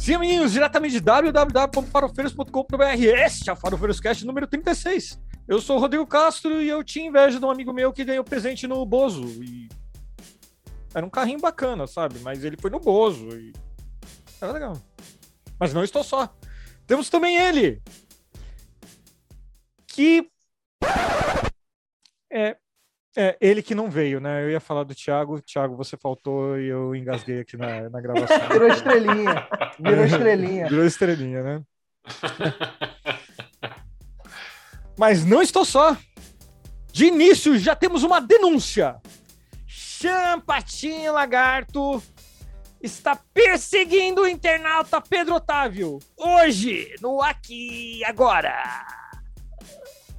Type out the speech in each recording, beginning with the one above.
Sim, meninos, diretamente de www.farofeiros.com.br. Este é o Farofeiros Cast número 36. Eu sou o Rodrigo Castro e eu tinha inveja de um amigo meu que ganhou presente no Bozo. E... Era um carrinho bacana, sabe? Mas ele foi no Bozo e. Era legal. Mas não estou só. Temos também ele. Que. É, é, ele que não veio, né? Eu ia falar do Thiago. Thiago, você faltou e eu engasguei aqui na, na gravação. Virou estrelinha. Virou estrelinha. Virou estrelinha, né? Mas não estou só. De início, já temos uma denúncia. Champatinho Lagarto está perseguindo o internauta Pedro Otávio. Hoje, no Aqui Agora.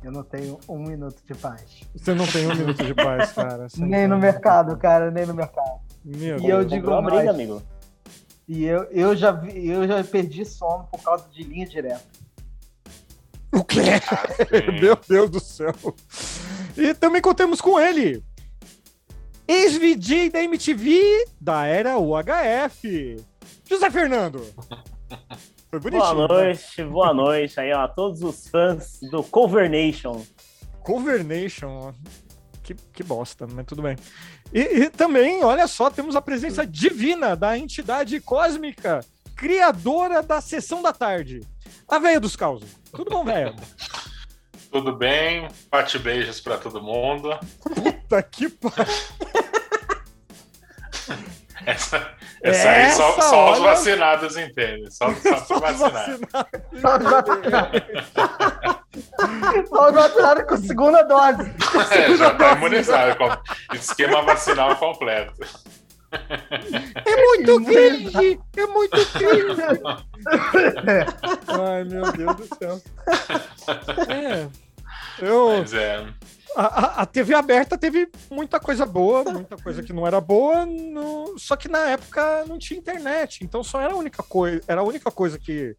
Eu não tenho um minuto de paz. Você não tem um minuto de paz, cara. Você nem no mercado, cara, nem no mercado. Meu E eu Deus. digo a briga, mais. amigo. E eu, eu, já vi, eu já perdi sono por causa de linha direta. O quê? Meu Deus do céu. E também contamos com ele. Ex-VJ da MTV da era UHF. José Fernando. Foi bonitinho. Boa né? noite, boa noite aí, ó, a todos os fãs do Cover Nation. Cover Nation. ó. Que, que bosta, mas tudo bem. E, e também, olha só, temos a presença divina da entidade cósmica, criadora da sessão da tarde. A veia dos causos. Tudo bom, velho? Tudo bem? Bate beijos pra todo mundo. Puta que pariu. Essa, essa aí só, Essa, só os vacinados entendem. Só, só Só os vacinados. Só os vacinados. Só os vacinados com segunda dose. É, já tá imunizado. com esquema vacinal completo. É muito cringe! É muito cringe! Ai, meu Deus do céu. É. Eu, Mas é. A, a- TV aberta teve muita coisa boa, muita coisa que não era boa, no- só que na época não tinha internet, então só era a única coisa, era a única coisa que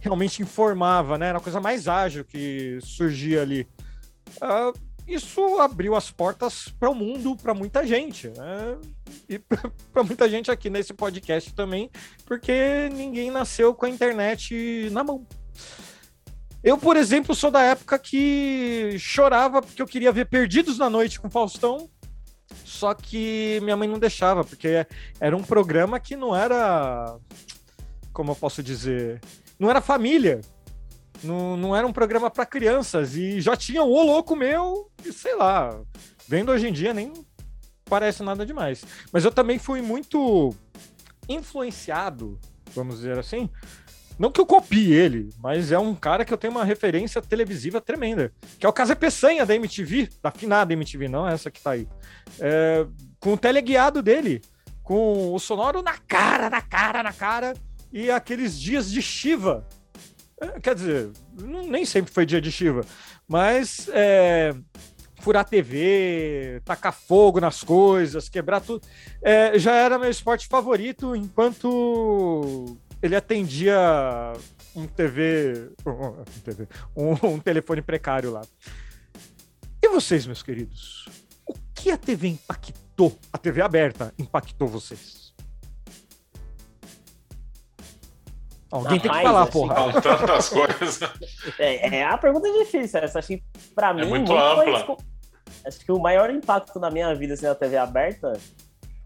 realmente informava, né? Era a coisa mais ágil que surgia ali. Ah, isso abriu as portas para o mundo para muita gente, né? E para muita gente aqui nesse podcast também, porque ninguém nasceu com a internet na mão. Eu, por exemplo, sou da época que chorava porque eu queria ver Perdidos na Noite com Faustão, só que minha mãe não deixava, porque era um programa que não era. Como eu posso dizer? Não era família. Não, não era um programa para crianças. E já tinha o Louco Meu, e sei lá. Vendo hoje em dia nem parece nada demais. Mas eu também fui muito influenciado, vamos dizer assim. Não que eu copie ele, mas é um cara que eu tenho uma referência televisiva tremenda. Que é o Casa Peçanha da MTV, da finada MTV, não essa que tá aí. É, com o teleguiado dele, com o sonoro na cara, na cara, na cara, e aqueles dias de Shiva. É, quer dizer, não- nem sempre foi dia de Shiva, mas é, furar TV, tacar fogo nas coisas, quebrar tudo, é, já era meu esporte favorito enquanto ele atendia um TV, um, TV, um- um telefone precário lá. E vocês, meus queridos? O que a TV impactou? A TV aberta impactou vocês? Alguém tem que falar, assim, porra. Tantas coisas. É, é a pergunta é difícil, essa. Acho que pra mim. muito foi, ampla. tipo, acho que o maior impacto na minha vida assim, na TV aberta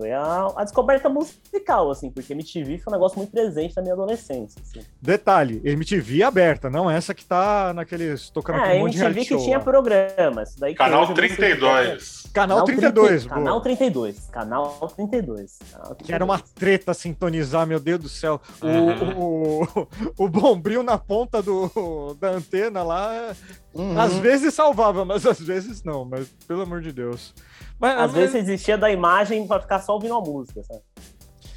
foi a, a descoberta musical, assim, porque MTV foi um negócio muito presente na minha adolescência. Assim. Detalhe, MTV aberta, não essa que tá naqueles tocando Ah, aquele monte de MTV que show tinha lá. programa. Isso daí Canal hoje eu não sei o que é. 32. Canal 32, 30, boa. Canal 32. Canal 32. Canal Que era uma 32. treta sintonizar, meu Deus do céu. O, Uhum. o, o, o bombril na ponta do, da antena lá, Uhum. às vezes salvava, mas às vezes não, mas pelo amor de Deus. Mas, Às mas, vezes você desistia da imagem pra ficar só ouvindo a música, sabe?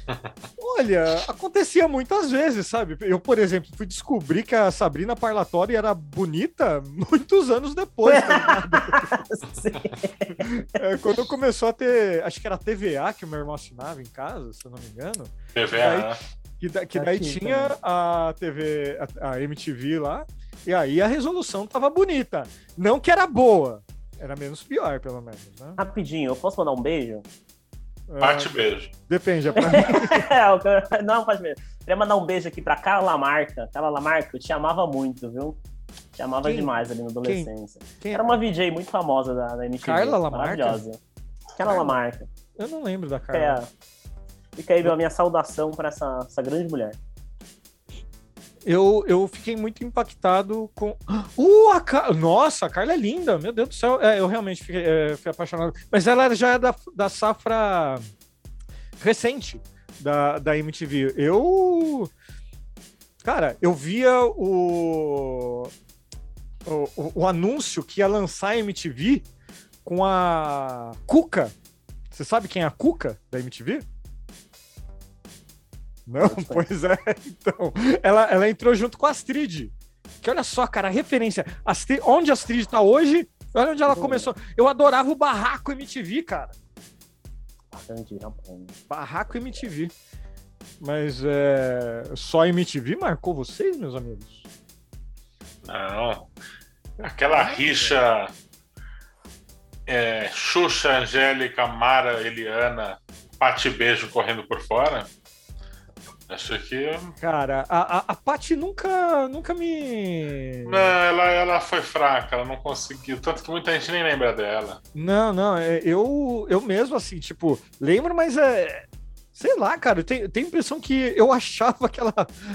olha, acontecia muitas vezes, sabe? Eu, por exemplo, fui descobrir que a Sabrina Parlatório era bonita muitos anos depois, tá. É, quando começou a ter, acho que era a TVA que o meu irmão assinava em casa, se eu não me engano. TVA? Que, da- que Aqui daí tinha a TV, a, a MTV lá, e aí a resolução tava bonita. Não que era boa, era menos pior, pelo menos, né? Rapidinho, eu posso mandar um beijo? Bate beijo. Depende, é pra É, o que- não, pode ver. Queria mandar um beijo aqui pra Carla Lamarca. Carla Lamarca, eu te amava muito, viu? Te amava Quem? demais ali na adolescência. Quem é? Era uma VJ muito famosa da, da MTV. Carla Lamarca? Maravilhosa. Carla Lamarca. Eu não lembro da Carla. a- fica aí a minha saudação pra essa, essa grande mulher. Eu, eu fiquei muito impactado com. Uh, a Car... Nossa, a Carla é linda, meu Deus do céu. É, eu realmente fiquei, é, fui apaixonado. Mas ela já é da, da safra recente da, da MTV. Eu. Cara, eu via o, o, o- anúncio que ia lançar a MTV com a Cuca. Você sabe quem é a Cuca da MTV? Não, pois é. Então, ela, ela entrou junto com a Astrid. Que olha só, cara, a referência. Astrid, onde a Astrid tá hoje, olha onde ela começou. Eu adorava o Barraco MTV, cara. Barraco MTV. Mas é, só MTV marcou vocês, meus amigos? Não. Aquela rixa. É, Xuxa, Angélica, Mara, Eliana, Pati Beijo correndo por fora. Acho que. Cara, a, a, a Paty nunca, nunca me. Não, ela, ela foi fraca, ela não conseguiu. Tanto que muita gente nem lembra dela. Não, não, é, eu, eu mesmo, assim, tipo, lembro, mas é. Sei lá, cara, eu tenho, eu tenho a impressão que eu achava que ela.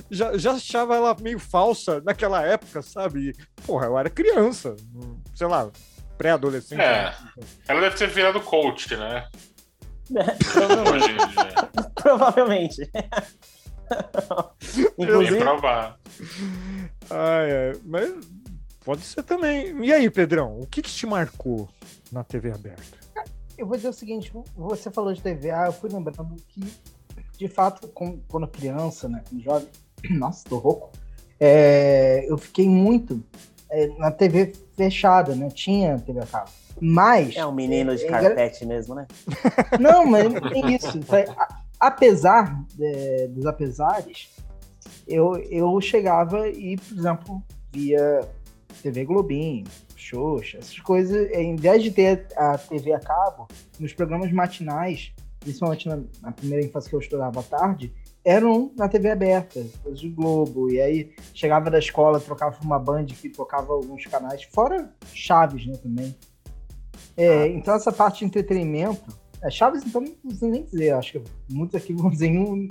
Já, já achava ela meio falsa naquela época, sabe? E, porra, eu era criança, sei lá, pré-adolescente. É. né? Ela deve ter virado coach, né? Provavelmente. Hoje em dia. Provavelmente. Inclusive, provável. Ai, ai, mas pode ser também. E aí, Pedrão, o que, que te marcou na TV aberta? Eu vou dizer o seguinte, você falou de TVA, eu fui lembrando que, de fato, com- quando criança, né, quando jovem, nossa, tô rouco, é, eu fiquei muito é, na TV fechada, né, tinha TV a cabo. Mas... é um menino de é, carpete mesmo, né? Não, mas não tem isso. Apesar é, dos apesares, eu, eu chegava e, por exemplo, via TV Globinho, Xoxa, essas coisas. Em vez de ter a TV a cabo, nos programas matinais, principalmente na, na primeira infância que eu estudava à tarde, eram na TV aberta, coisas do Globo. E aí chegava da escola, trocava por uma band que tocava alguns canais, fora Chaves, né, também. É, então essa parte de entretenimento é, Chaves, então, não preciso nem dizer. Acho que muitos aqui vão dizer um,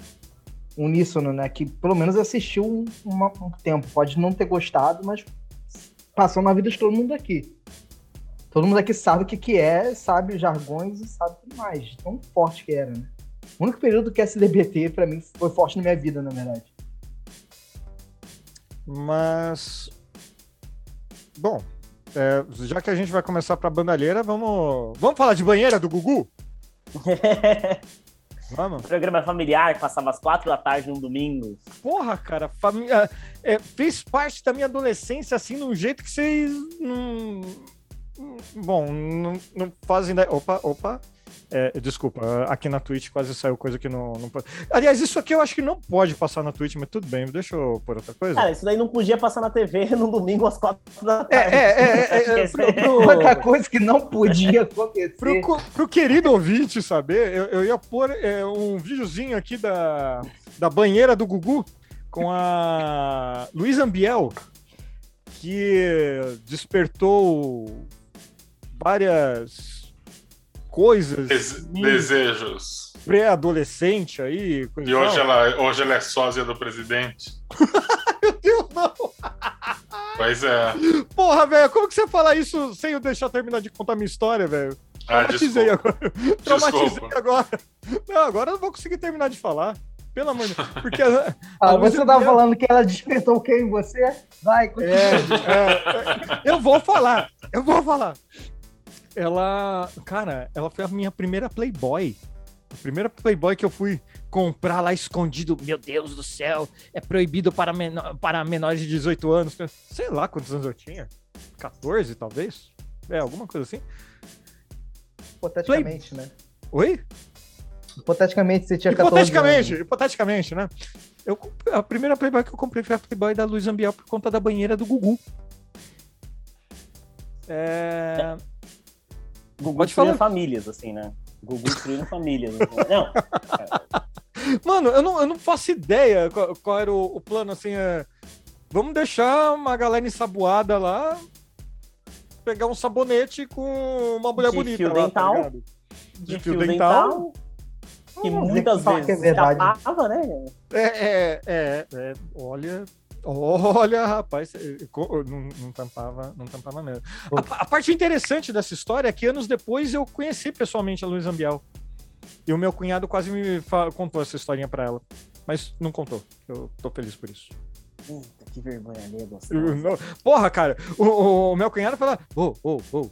uníssono, né? Que pelo menos assistiu um, uma- um tempo. Pode não ter gostado, mas passou na vida de todo mundo aqui. Todo mundo aqui sabe o que, que é, sabe os jargões e sabe tudo mais. Tão forte que era, né? O único período que SDBT, pra mim, foi forte na minha vida, na verdade. Mas. Bom, é, já que a gente vai começar pra bandalheira, vamos. Vamos falar de banheira do Gugu? Vamos? Programa familiar que passava às quatro da tarde num domingo. Porra, cara, família, é, fez parte da minha adolescência assim, num jeito que vocês não. Bom, não, não fazem ideia. Opa, opa. É, desculpa, aqui na Twitch quase saiu coisa que não, não pode. Aliás, isso aqui eu acho que não pode passar na Twitch, mas tudo bem, deixa eu pôr outra coisa. Cara, isso daí não podia passar na TV no domingo às quatro da É, tarde. é, é, é, é, pro- é- pro- Outra coisa que não podia acontecer. Pro, pro querido ouvinte saber, eu, eu ia pôr é, um videozinho aqui da, da banheira do Gugu com a Luísa Ambiel, que despertou várias coisas Des- desejos. pré-adolescente aí. E hoje tal. ela, hoje ela é sósia do presidente. Meu Deus, não! Pois é. Porra, velho, como que você fala isso sem eu deixar terminar de contar minha história, velho? Ah, Traumatizei desculpa. agora. Traumatizei Desculpa. agora. Não, agora eu não vou conseguir terminar de falar. Pelo amor de Deus. Porque. a- Ah, a você tava Ambiel- falando que ela despertou quem em você? Vai, continua. É, é, eu vou falar, eu vou falar. Ela, cara, ela foi a minha primeira Playboy. A primeira Playboy que eu fui comprar lá escondido. Meu Deus do céu, é proibido para, menor, para menores de 18 anos. Sei lá quantos anos eu tinha. 14, talvez? É, alguma coisa assim. Hipoteticamente, né? Oi? Hipoteticamente você tinha 14 Hipoteticamente, anos. hipoteticamente, né? Eu, a primeira Playboy que eu comprei foi a Playboy da Luiz Ambiel por conta da banheira do Gugu. É... Gugu falar. famílias, assim, né? Gugu destruindo família. Né? Não, Mano, eu não, eu não faço ideia qual, qual era o, o plano, assim, é... Vamos deixar uma galera ensaboada lá, pegar um sabonete com uma mulher De bonita fio lá, tá dental. ligado? de fio fio dental. dental, que muitas vezes que é verdade. escapava, né? É, é, é, é, olha... Olha, rapaz, não, não tampava, não tampava mesmo. A, a parte interessante dessa história é que anos depois eu conheci pessoalmente a Luísa Ambiel. E o meu cunhado quase me contou essa historinha pra ela. Mas não contou. Eu tô feliz por isso. Puta, que vergonha ali, não- Porra, cara, o, o- o meu cunhado fala: Ô, ô, ô,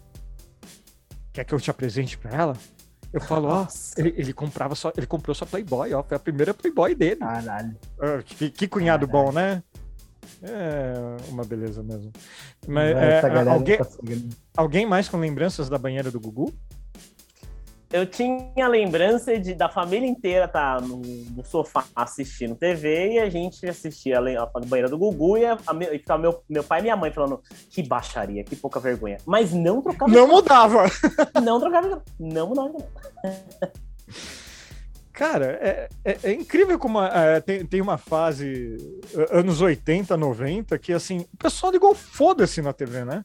quer que eu te apresente pra ela? Eu falo, ó, ele, ele comprava só, ele comprou sua Playboy, ó. Foi a primeira Playboy dele. Caralho. Ah, que, que cunhado Caralho. bom, né? É uma beleza mesmo. Mas, é, alguém, tá alguém mais com lembranças da banheira do Gugu? Eu tinha lembrança de, da família inteira estar no, no sofá assistindo TV e a gente assistia a, a banheira do Gugu e, a, a, e ficava meu, meu pai e minha mãe falando que baixaria, que pouca vergonha. Mas não trocava Não mudava. não trocava não mudava não. Cara, é, é, é incrível como é, tem, tem uma fase, anos 80, 90, que assim, o pessoal ligou foda-se na TV, né?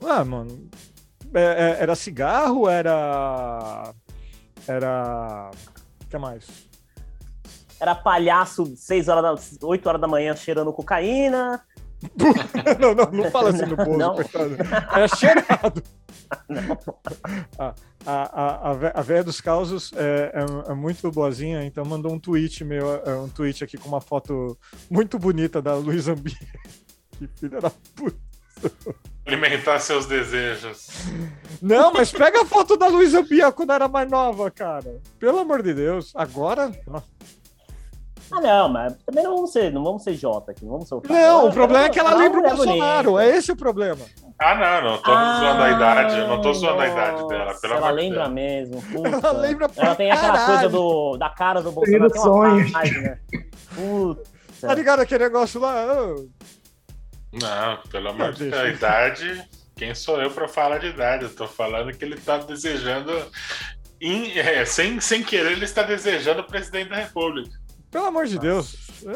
Ah, mano. é- é- era cigarro, era. Era. O que mais? Era palhaço 6 horas da 8 horas da manhã cheirando cocaína. não, não, não fala assim no Não. coitado. Era cheirado. A, a, a, a vé- a véia dos causos é, é- é muito boazinha, então mandou um tweet meu, é, um tweet aqui com uma foto muito bonita da Luísa Ambi. Que filha da puta. Alimentar seus desejos. Não, mas pega a foto da Luísa Bia quando era mais nova, cara. Pelo amor de Deus. Agora. Ah, não, mas também não vamos ser, não vamos ser Jota aqui, não vamos ser o. Não, o problema é que ela lembra o mulher Bolsonaro. bonita. É esse o problema. Ah, não, não tô Ah, zoando a idade. Eu não tô zoando a idade dela, nossa, pelo Ela lembra Deus. mesmo. puta. Ela lembra pra Ela tem aquela caralho. coisa do, da cara do Bolsonaro. Tem uma página. Puta. Tá ligado aquele negócio lá? Ô, Não, pelo amor de. Deus. A idade, quem sou eu pra falar de idade? Eu tô falando que ele tá desejando. em- é, sem, sem querer, ele está desejando o presidente da República. Pelo amor de Deus. Não,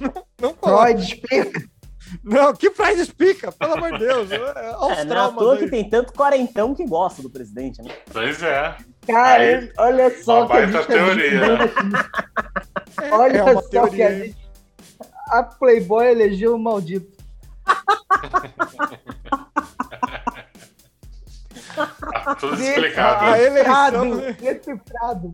não, não coloca. Freud explica. Não, que Freud explica, pelo amor de Deus. É, olha É, não é à traumas toa aí. que tem tanto quarentão que gosta do presidente, né? Pois é. Cara, Aí, olha só uma que a baita gente tá teoria. descobrindo aqui. É, Olha é uma só teoria que a gente. A Playboy elegeu o maldito. Tá tudo explicado. A eleição. Decifrado,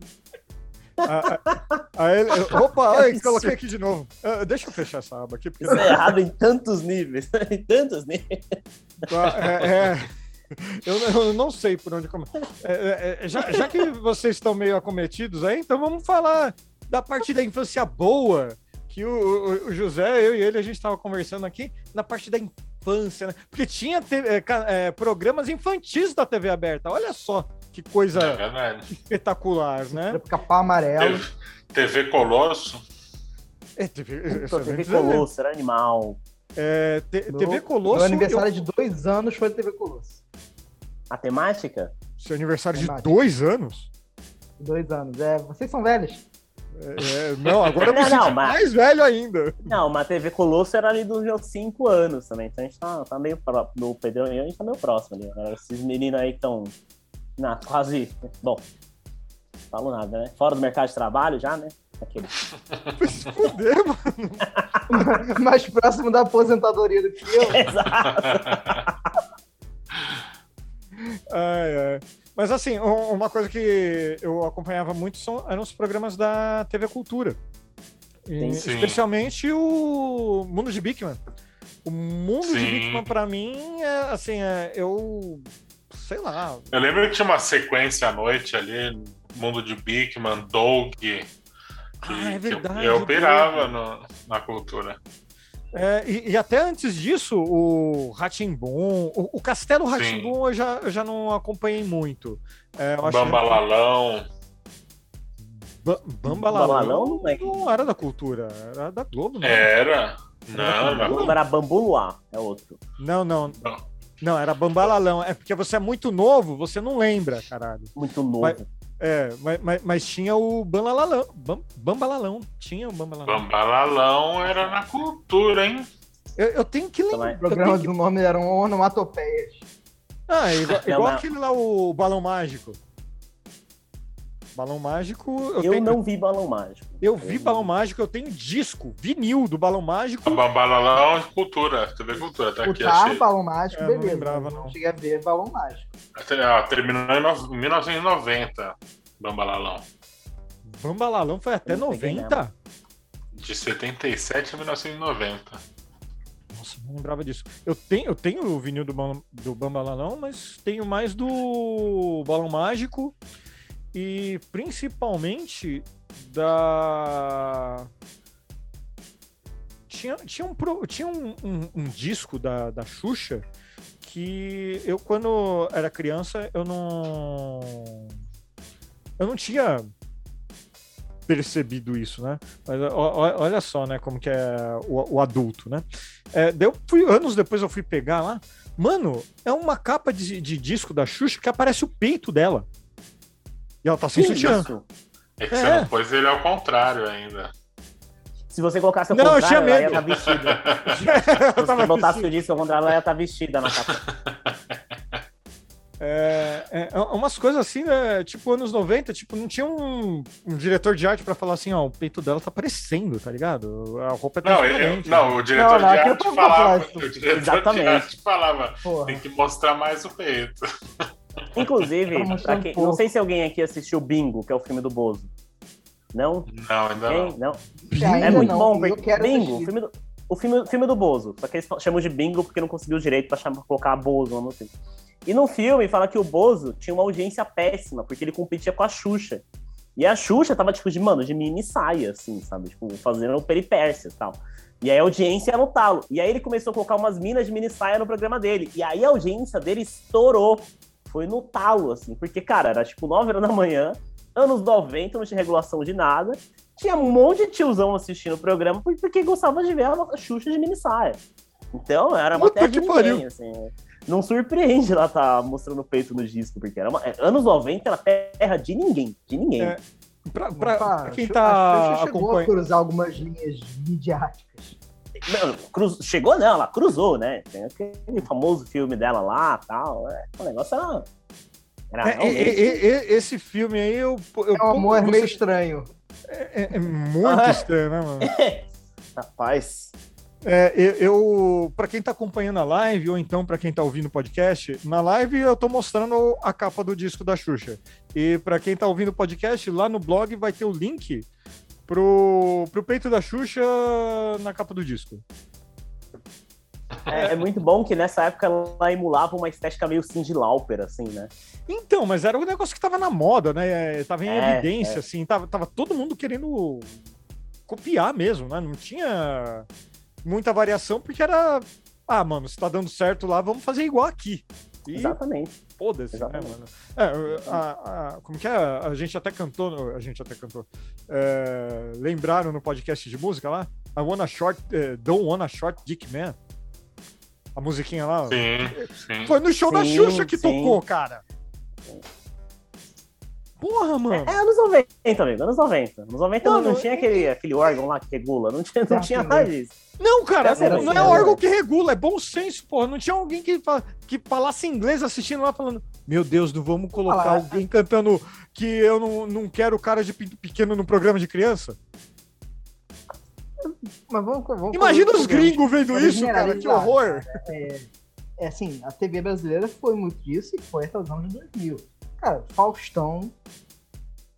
decifrado. A, a, a ele... Opa, ai, coloquei aqui de novo. Ah, deixa eu fechar essa aba aqui, porque. Isso é errado em tantos níveis. em tantos níveis. É, é, eu, eu não sei por onde começar. É, é, já, já que vocês estão meio acometidos aí, então vamos falar da parte da infância boa. Que o, o- o José, eu e ele, a gente estava conversando aqui na parte da infância, né? Porque tinha te- é, é, programas infantis da TV aberta. Olha só que É coisa verdade. espetacular, né? Capá amarelo. TV, TV Colosso. É, TV, Puta, TV né? Colosso, era animal. É, te- Meu- TV Colosso. Meu aniversário eu- de dois anos foi TV Colosso. A temática? Seu aniversário de Temática. dois anos? Dois anos. É, vocês são velhos. É, é, não, agora eu me Não, não, mas- mais velho ainda. Não, mas a TV Colosso era ali dos meus 5 anos também. Então a gente tá, tá meio próximo. Do Pedrão e eu, a gente tá meio próximo ali. Agora, esses meninos aí que estão na quase. Bom, falo nada, né? Fora do mercado de trabalho já, né? Aquele. Se fuder, mano. Mais próximo da aposentadoria do que eu. Exato. Ai, ai. Mas assim, um- uma coisa que eu acompanhava muito são, eram os programas da TV Cultura. E, especialmente o Mundo de Bigman. O Mundo de Sim. Bigman, pra mim, é assim, é, eu. Sei lá. Eu lembro que tinha uma sequência à noite ali, Mundo de Bigman, Doug. que- Ah, é eu- verdade, Eu, o pirava no- na cultura. É, e, e até antes disso, o Ratimbum, o, o Castelo Ratimbum eu já, eu já não acompanhei muito. É, eu Bambalalão. Ba- Bambalalão Bambalalão não é- não era da cultura, era da Globo, né? Era. Não, Era Não era Bambu Luar, é outro. Não, não. Não, era Bambalalão. É porque você é muito novo, você não lembra, caralho. Muito novo. Mas- É, mas, mas, mas tinha o Bambalalão. Bam, Bambalalão. Tinha o Bambalalão. Bambalalão era na cultura, hein? Eu, eu tenho que lembrar. O eu programa tenho que- do nome eram onomatopeias. Ah, é igual, Não, igual aquele lá, o Balão Mágico. Balão Mágico. Eu, Eu tenho- não vi balão mágico. Eu vi Balão Mágico, eu tenho disco, vinil do Balão Mágico. Bambalalão de cultura. TV Cultura, tá O aqui, Tar, achei. balão mágico, É, não beleza. lembrava, não. não. cheguei a ver balão mágico. Ó, terminou em no- 1990, Bambalalão. Bambalalão foi até Eu não peguei 90? De 77 a 1990. Nossa, não lembrava disso. Eu tenho, eu tenho o vinil do, Bam- do Bambalalão, mas tenho mais do Balão Mágico e principalmente da. Tinha, tinha, um, tinha um, um- um disco da, da Xuxa que eu, quando era criança, eu não. Eu não tinha percebido isso, né? Mas olha só, né, como que é o, o adulto, né? É, eu fui, anos depois eu fui pegar lá. Mano, é uma capa de, de disco da Xuxa que aparece o peito dela. E ela tá sem sutiã. É que É. você não pôs ele ao contrário ainda. Se você colocasse ao Não, eu contrário, tinha ela ia medo. estar vestida. eu Se você botasse o disco ao contrário, ela ia estar vestida na capa. É, é, é umas coisas assim, né, tipo anos 90, tipo, não tinha um, um diretor de arte pra falar assim, ó, o peito dela tá aparecendo, tá ligado? A roupa é Não, eu- não, o diretor Não, não, de arte falava. propósito. O diretor de Exatamente. arte falava, Porra. tem que mostrar mais o peito. Inclusive, quem- não sei se alguém aqui assistiu Bingo, que é o filme do Bozo. Não? Não, ainda Quem? não. Não. É muito não, bom, eu porque quero Bingo, filme do, o filme, filme do Bozo. Só que eles chamam de Bingo porque não conseguiu o direito pra, chamar, colocar Bozo no filme. E no filme fala que o Bozo tinha uma audiência péssima, porque ele competia com a Xuxa. E a Xuxa tava, tipo, de, mano, de mini saia, assim, sabe? Tipo, fazendo peripécias e tal. E aí a audiência era no talo. E aí ele começou a colocar umas minas de mini saia no programa dele. E aí a audiência dele estourou. Foi no talo, assim. Porque, cara, era tipo 9 horas da manhã, anos 90, não tinha regulação de nada. Tinha um monte de tiozão assistindo o programa porque gostava de ver a Xuxa de mini saia. Então, era uma terra de pariu. ninguém, assim. Não surpreende ela tá mostrando o peito no disco, porque era uma, é, anos 90 era terra de ninguém, de ninguém. É, Pra, pra- Opa, pra quem a tá Xuxa chegou a cruzar algumas linhas midiáticas. Não, cruz- chegou não, ela cruzou, né? Tem aquele famoso filme dela lá tal. É, o negócio era. era É, realmente- e- esse filme aí, eu. eu É um amor você- meio estranho. é, é muito Ah. estranho, né, mano? Rapaz. É, eu, eu para quem tá acompanhando a live ou então para quem tá ouvindo o podcast, na live eu tô mostrando a capa do disco da Xuxa. E para quem tá ouvindo o podcast, lá no blog vai ter o link pro, pro peito da Xuxa na capa do disco. É, é muito bom que nessa época ela emulava uma estética meio Cindy Lauper, assim, né? Então, mas era um negócio que tava na moda, né? Tava em É, evidência, é. assim, tava, tava todo mundo querendo copiar mesmo, né? Não tinha muita variação, porque era. Ah, mano, se tá dando certo lá, vamos fazer igual aqui. E Exatamente. foda-se, né, mano? É, a, a- como que é? A gente até cantou, a gente até cantou. é, lembraram no podcast de música lá? I wanna short, eh, don't wanna short dick man. A musiquinha lá. Sim, sim. Foi no show da Sim, Xuxa que sim. tocou, cara. Porra, mano. É anos 90, amigo, anos 90. Anos 90 não, Mano, não tinha aquele, aquele órgão lá que regula, não tinha, não tinha nada disso. Não, cara, não, era não é órgão que regula, é bom senso, porra. Não tinha alguém que, que falasse inglês assistindo lá falando: Meu Deus, não vamos colocar Falar. alguém cantando que eu não, não quero cara de pequeno no programa de criança? Mas vamos, vamos Imagina os gringos vendo isso, cara, que horror. É assim, a TV brasileira foi muito disso e foi até os anos 2000. Cara, Faustão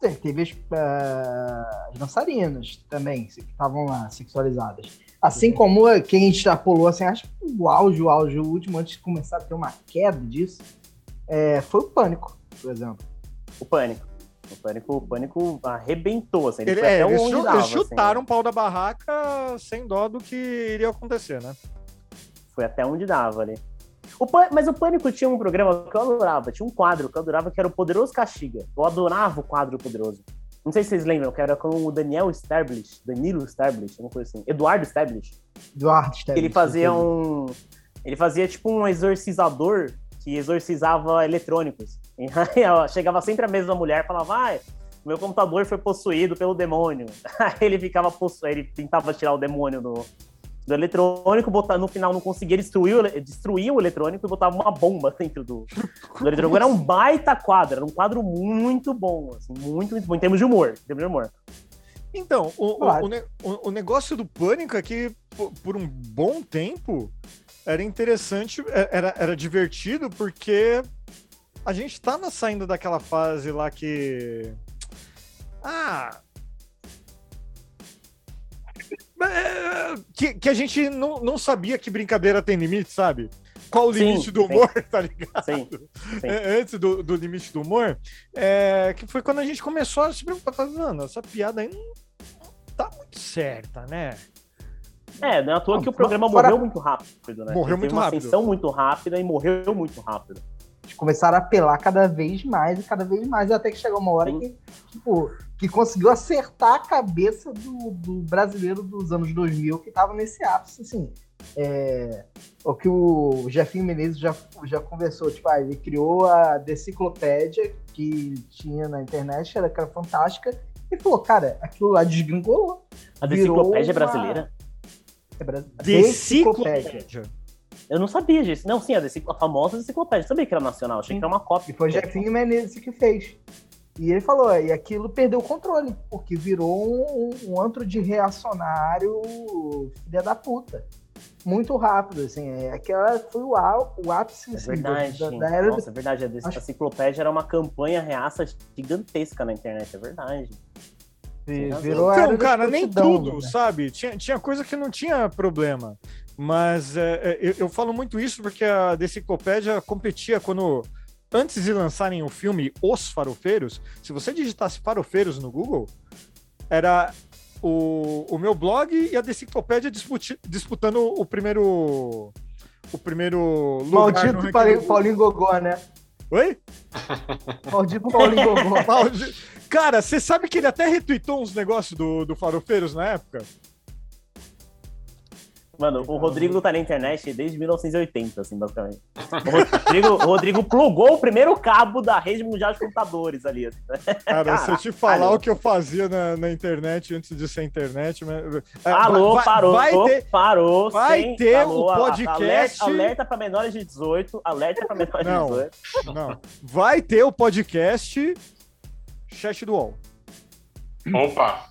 te- teve as, ah, as dançarinas também, que estavam lá, sexualizadas. Assim como quem extrapolou, assim, acho que o auge, o auge, o último, antes de começar a ter uma queda disso, é, foi o Pânico, por exemplo. O pânico. O pânico, o pânico arrebentou, assim. Ele, Ele- foi é, até eles, onde chu- dava, eles assim. chutaram o pau da barraca sem dó do que iria acontecer, né? Foi até onde dava ali. O mas o Pânico tinha um programa que eu adorava, tinha um quadro que eu adorava que era o Poderoso Castiga. Eu adorava o quadro Poderoso. Não sei se vocês lembram, que era com o Daniel Stablish, Danilo Stablish, alguma coisa assim. Eduardo Stablish. Eduardo Esteves. ele fazia um. Ele fazia tipo um exorcizador que exorcizava eletrônicos. E aí, chegava sempre a mesma mulher e falava, vai, meu computador foi possuído pelo demônio. Aí ele ficava possuído, ele tentava tirar o demônio do, do eletrônico, botar, no final não conseguia destruir, o- destruir o eletrônico e botava uma bomba dentro do, do eletrônico. Era um baita quadro, era um quadro muito bom, assim, muito, muito bom, em termos de humor. Em termos de humor. Então, o, o- Claro. o, o- o negócio do pânico é que, po- por um bom tempo, era interessante, é- era, era divertido, porque a gente tava saindo daquela fase lá que. Ah. É, Que, que a gente não, não sabia que brincadeira tem limite, sabe? Qual o Sim, limite do sim. humor, tá ligado? Sim. Sim. É, antes do, do limite do humor, é, que foi quando a gente começou a se preocupar, falando, mano, essa piada aí não tá muito certa, né? É, não é à toa Não, que o programa morreu muito rápido, né? Morreu Ele muito teve uma rápido. ascensão muito rápida e morreu muito rápido. Eles começaram a apelar cada vez mais e cada vez mais, até que chegou uma hora Sim. que, tipo, que conseguiu acertar a cabeça do, do brasileiro dos anos 2000 que tava nesse ápice, assim. É, o que o Jefinho Menezes já, já conversou, tipo, ah, ele criou a deciclopédia que tinha na internet, era, que era fantástica, e falou, cara, aquilo lá desgringolou. A Virou enciclopédia uma- brasileira. É bra- Deciclopédia. Eu não sabia disso. Não, sim, a, deciclo- a famosa enciclopédia. Eu sabia que era nacional, achei Sim. que era uma cópia. E foi Jefinho Menezes que fez. E ele falou, e aquilo perdeu o controle, porque virou um, um antro de reacionário filha da puta. Muito rápido, assim. É, aquela foi o, á- o ápice É assim, verdade. da, da era Nossa, é verdade. A, Acho- a enciclopédia era uma campanha reaça gigantesca na internet, é verdade. Virou Então, cara, nem tudo, né? sabe? Tinha, tinha coisa que não tinha problema. Mas é, é, eu, eu falo muito isso porque a Deciclopédia competia quando. Antes de lançarem o filme Os Farofeiros, se você digitasse Farofeiros no Google, era o, o meu blog e a Deciclopédia disputi- disputando o primeiro. O primeiro lugar. no Maldito Paulinho, Gogó, né? Oi? Maldito Paulinho Gogó. Maldi- Cara, você sabe que ele até retweetou uns negócios do, do Farofeiros na época? Mano, o Rodrigo tá na internet desde 1980, assim, basicamente. O Rodrigo, o Rodrigo plugou o primeiro cabo da rede mundial de computadores ali. assim. Cara, se eu te falar o que eu fazia na, na internet antes de ser internet. mas- é, Alô, vai- parou, Vai ter, parou. vai sem- ter alô, o podcast- Alerta, alerta pra menores de 18, alerta pra menores Não. de 18. não, vai ter o podcast Chat do UOL, Opa!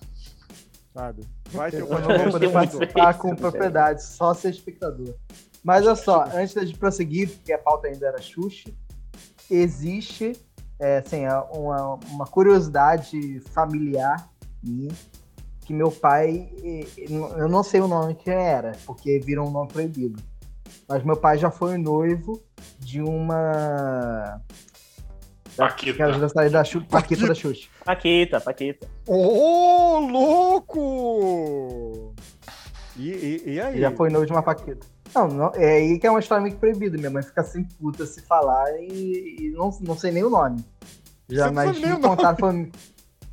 sabe? Vai ter Eu não vou poder participar com propriedade, só ser espectador. Mas olha só, antes de prosseguir, porque a pauta ainda era Xuxa, existe é, assim, a- uma, uma curiosidade familiar minha, que meu pai, eu não sei o nome que era, porque virou um nome proibido. Mas meu pai já foi noivo de uma. Paquita. Aquelas saída da Xuxa, Paquita da Xuxa. Paquita, Paquita. Ô, louco! E, e, e aí? Já foi noivo de uma Paquita. Não, não, é aí que é uma história meio que proibida. Minha mãe fica sem puta se falar e, e não, não sei nem o nome. Já Você mas me contaram, foi,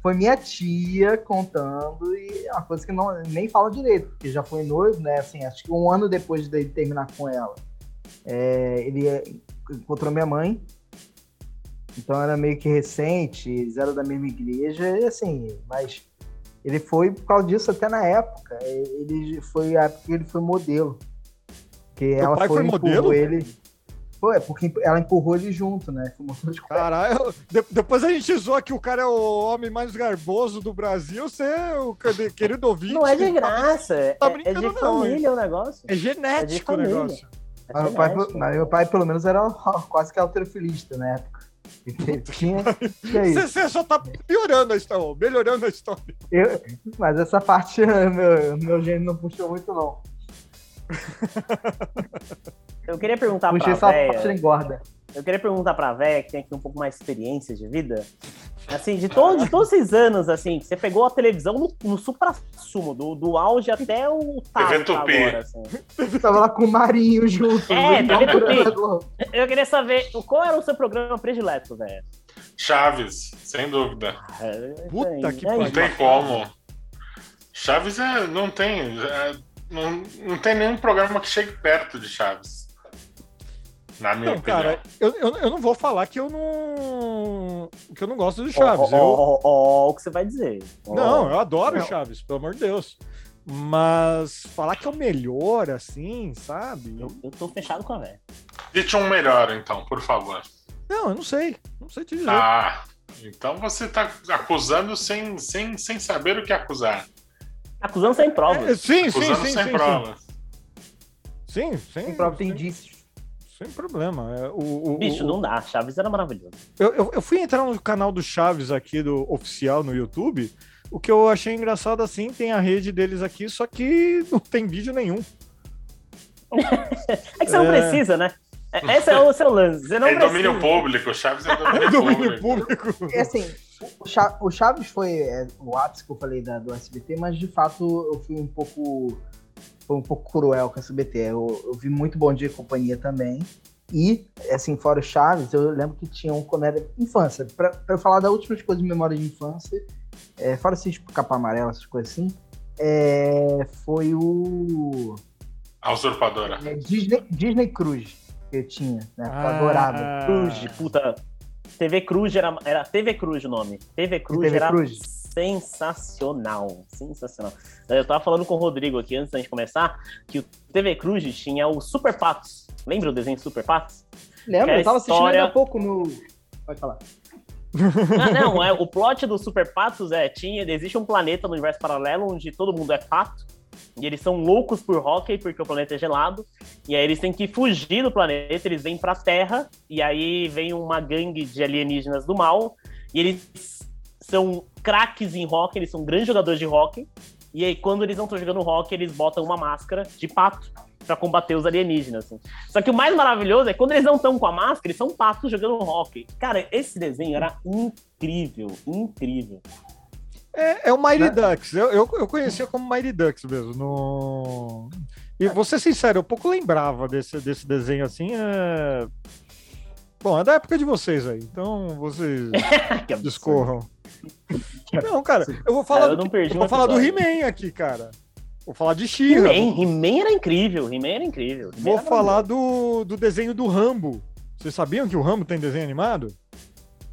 foi minha tia contando e é uma coisa que não, nem fala direito, porque já foi noivo, né? Assim, acho que um ano depois dele terminar com ela, é, ele é, encontrou minha mãe. Então era meio que recente, eles eram da mesma igreja, e assim, mas ele foi por causa disso até na época. Ele foi a época que ele foi modelo. Que ela pai foi, foi empurrou modelo? ele. Foi, é porque ela empurrou ele junto, né? De coisa. Caralho, de- depois a gente zoa que o cara é o homem mais garboso do Brasil, você, o querido- ouvinte. Não é de graça, é, tá é de brincando não, família o negócio. É genético o família. negócio. É Mas meu, pai, genético. mas meu pai, pelo menos, era quase que alterofilista na tinha isso. Você, você só tá piorando a história, melhorando a história. Eu- mas essa parte meu, meu gênio não puxou muito, não. Eu queria perguntar Puxei pra essa parte véia, engorda. Eu queria perguntar pra véia que tem aqui um pouco mais de experiência de vida. Assim, de, todo, de todos esses anos, assim, que você pegou a televisão no, no supra-sumo, do, do auge até o Tupi. agora, assim. Tava lá com o Marinho junto. É, no TV Tupi. Eu queria saber qual era o seu programa predileto, velho. Chaves, sem dúvida. É, Puta que pariu. Não tem como. Chaves é, não tem. é, não, não tem nenhum programa que chegue perto de Chaves. Na minha Não, opinião. cara, eu, eu, eu não vou falar que eu não. que eu não gosto do Ó, Chaves. ó, eu, ó, ó, o que você vai dizer. Não, eu adoro Não. Chaves, pelo amor de Deus. Mas falar que é o melhor, assim, sabe? Eu, eu tô fechado com a velha. Cite um melhor, então, por favor. Não, eu não sei. Não sei te dizer. Ah, então você tá acusando sem, sem, sem saber o que acusar. Acusando sem É, provas. sim, sim, Acusando sim, sem sim, prova. sim. Sim, sem, Tem prova, tem indícios. Sem problema. É, o, o- Bicho, o- não dá. Chaves era maravilhoso. Eu, eu, eu fui entrar no canal do Chaves aqui, do oficial no YouTube. O que eu achei engraçado assim, tem a rede deles aqui, só que não tem vídeo nenhum. É que você não É. precisa, né? É- Esse é o seu lance. Você não é precisa. domínio público, Chaves é domínio, É domínio público. público. É assim, o o Chaves foi é, o ápice que eu falei da, do SBT, mas de fato eu fui um pouco foi um pouco cruel com o SBT. Eu, eu vi muito Bom Dia e Companhia também. E, assim, fora o Chaves, eu lembro que tinha um quando era infância. Pra, pra eu falar das últimas coisas de memória de infância, é, fora esses tipo, capa amarela, essas coisas assim, é, foi o A usurpadora. é, Disney, Disney Cruise que eu tinha, né? Eu Ah. adorava. Cruz, puta. TV Cruz era, era TV Cruz o nome. TV Cruz TV era Cruz. Sensacional. Sensacional. Eu tava falando com o Rodrigo aqui antes da gente começar que o TV Cruz tinha o Super Patos. Lembra o desenho Super Patos? Lembra? Que a Eu tava assistindo história- ainda há pouco no. Pode falar. Ah, não, é, o plot do Super Patos é: tinha, existe um planeta no universo paralelo onde todo mundo é pato. E eles são loucos por hockey porque o planeta é gelado. E aí eles têm que fugir do planeta, eles vêm pra Terra. E aí vem uma gangue de alienígenas do mal. E eles são craques em hockey, eles são grandes jogadores de hockey. E aí, quando eles não estão jogando hockey, eles botam uma máscara de pato pra combater os alienígenas. assim. Só que o mais maravilhoso é que quando eles não estão com a máscara, eles são patos jogando hockey. Cara, esse desenho era incrível, incrível. É, é o Mighty Né? Ducks. Eu, eu, eu conhecia como Mighty Ducks mesmo. No... E vou ser sincero, eu pouco lembrava desse, desse desenho assim. É... Bom, é da época de vocês aí. Então vocês discorram. Não, cara, eu vou falar, Cara, eu do, não perdi eu vou falar do. He-Man aqui, cara. Vou falar de She-Ra. He-Man, He-Man era incrível, He-Man era incrível. He-Man Vou era falar do, do desenho do Rambo. Vocês sabiam que o Rambo tem desenho animado?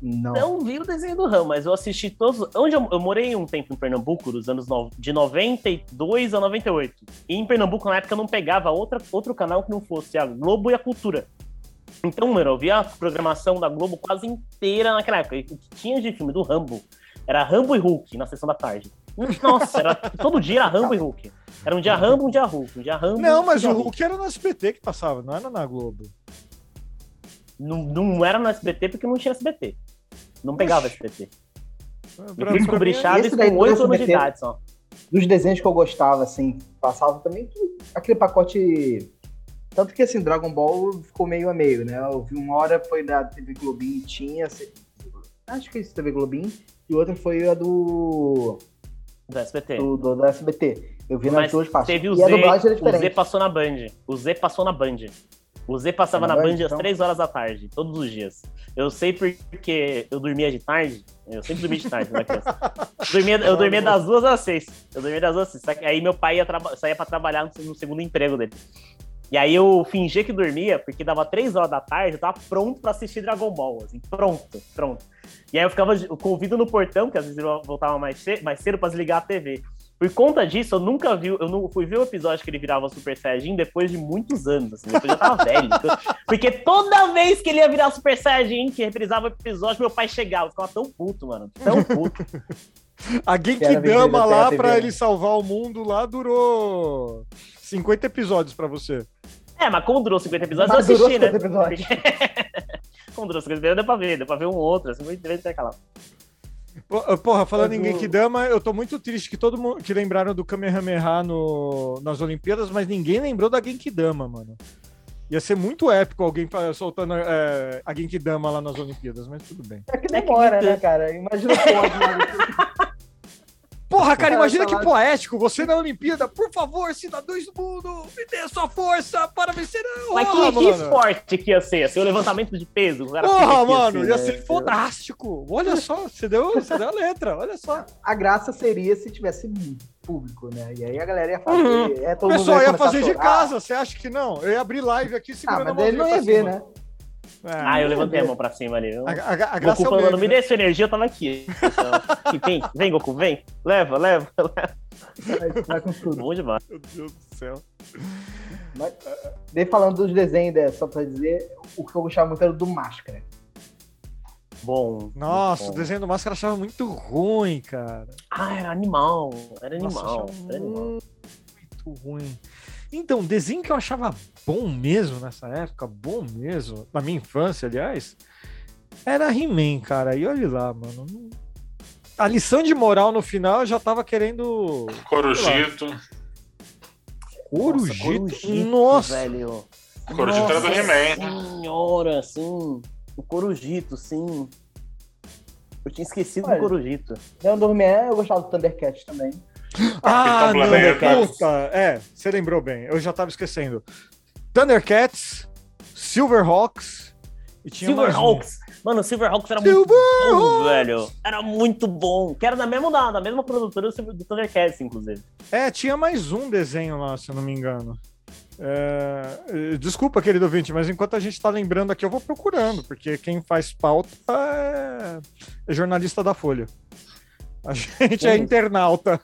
Não. Não vi o desenho do Ram, mas eu assisti todos. Onde eu, eu morei um tempo em Pernambuco, dos anos no- de 92 a 98. E em Pernambuco, na época, eu não pegava outra, outro canal que não fosse a Globo e a Cultura. Então, mano, eu via a programação da Globo quase inteira naquela época. E o que tinha de filme do Rambo era Rambo e Hulk na sessão da tarde. Nossa, era, todo dia era Rambo e Hulk. Era um dia Rambo, um dia Hulk. Um dia Rambo, Não, mas o Hulk era no SBT que passava, não era na Globo. Não, não era no SBT porque não tinha SBT. Não pegava SBT. Eu fui descobrir Chaves com 8 anos de idade só. Dos desenhos que eu gostava, assim, passava também aquele pacote. Tanto que assim, Dragon Ball ficou meio a meio, né? Eu vi uma hora foi da TV Globinho, tinha. se- Acho que é isso, TV Globinho, e outra foi a do. Do SBT. do, do, do SBT. Eu vi nas Mas duas partes. teve o e Z, o Z passou na Band. O Z passou na Band. O Z passava Na na Band, Band às então? 3 horas da tarde, todos os dias. Eu sei porque eu dormia de tarde. Eu sempre dormi de tarde. Eu dormia, eu dormia das duas às seis. Eu dormia das duas às seis. Aí meu pai ia saía pra trabalhar no segundo emprego dele. E aí eu fingia que dormia, porque dava três horas da tarde, eu tava pronto pra assistir Dragon Ball, assim, pronto, pronto. E aí eu ficava com o ouvido no portão, que às vezes eu voltava mais, ce- mais cedo pra desligar a TV. Por conta disso, eu nunca vi, eu não fui ver o episódio que ele virava Super Saiyajin depois de muitos anos, assim, depois eu já tava velho. Porque toda vez que ele ia virar Super Saiyajin, que reprisava o episódio, meu pai chegava, eu ficava tão puto, mano, tão puto. A Genkidama lá pra ele salvar o mundo lá durou 50 episódios pra você. É, mas como durou 50 episódios, Mas eu durou assisti, né? 50 episódios. como durou 50 episódios, deu pra ver, deu pra ver um outro, assim, muito vezes aquela. Po- Porra, falando em Genkidama, eu tô muito triste que todo mundo que lembraram do Kamehameha no, nas Olimpíadas, mas ninguém lembrou da Genkidama, mano. Ia ser muito épico alguém soltando é, a Genkidama lá nas Olimpíadas, mas tudo bem. É que É que demora, né, cara? Imagina o pódio. né? Porra, cara, imagina que poético. Você na Olimpíada, por favor, cidadãos do mundo, me dê a sua força para vencer a Mas que, que esporte que ia ser? Ia ser o levantamento de peso? O cara Porra, fica aqui mano, assim, ia né? ser fantástico. Olha só, você deu, você deu a letra, olha só. A graça seria se tivesse público, né? E aí a galera ia fazer. Uhum. É, O todo mundo pessoal ia fazer de casa, você acha que não? Eu ia abrir live aqui Ah, segurando mas a ele não ia ver, cima. né? É, Ah, eu levantei a mão pra cima ali. A, a, a graça Goku é o falando, meme, me né? dê sua energia, eu tava aqui. Então, vem, vem, Goku, vem. Leva, leva, leva. Vai, vai com tudo. Bom demais. Meu Deus do céu. Mas, falando dos desenhos, né, só pra dizer, o que eu gostava muito era do Máscara. Bom. Nossa, muito o bom. desenho do Máscara eu achava muito ruim, cara. Ah, era animal. Era Nossa, eu animal. achava Era animal. muito ruim. Então, desenho que eu achava bom mesmo nessa época, bom mesmo, na minha infância, aliás, era He-Man, cara. E olha lá, mano. não- A lição de moral no final eu já tava querendo. Corujito. Corujito. Corujito, Nossa, velho. Corujito era do Nossa He-Man. Senhora, sim. O Corujito, sim. Eu tinha esquecido Olha. do Corujito. Dentro do He-Man, eu gostava do Thundercats também. Ah, não, puta. É, você lembrou bem. Eu já tava esquecendo. Thundercats, Silverhawks e tinha um. Silverhawks. Mano, o Silverhawks era muito Silverhawks! bom, velho. Era muito bom. Que era da mesma, da, da mesma produtora do, Silver- Thundercats, inclusive. É, tinha mais um desenho lá, se eu não me engano. É, desculpa, querido ouvinte, mas enquanto a gente tá lembrando aqui, eu vou procurando, porque quem faz pauta é, é jornalista da Folha. A gente é internauta.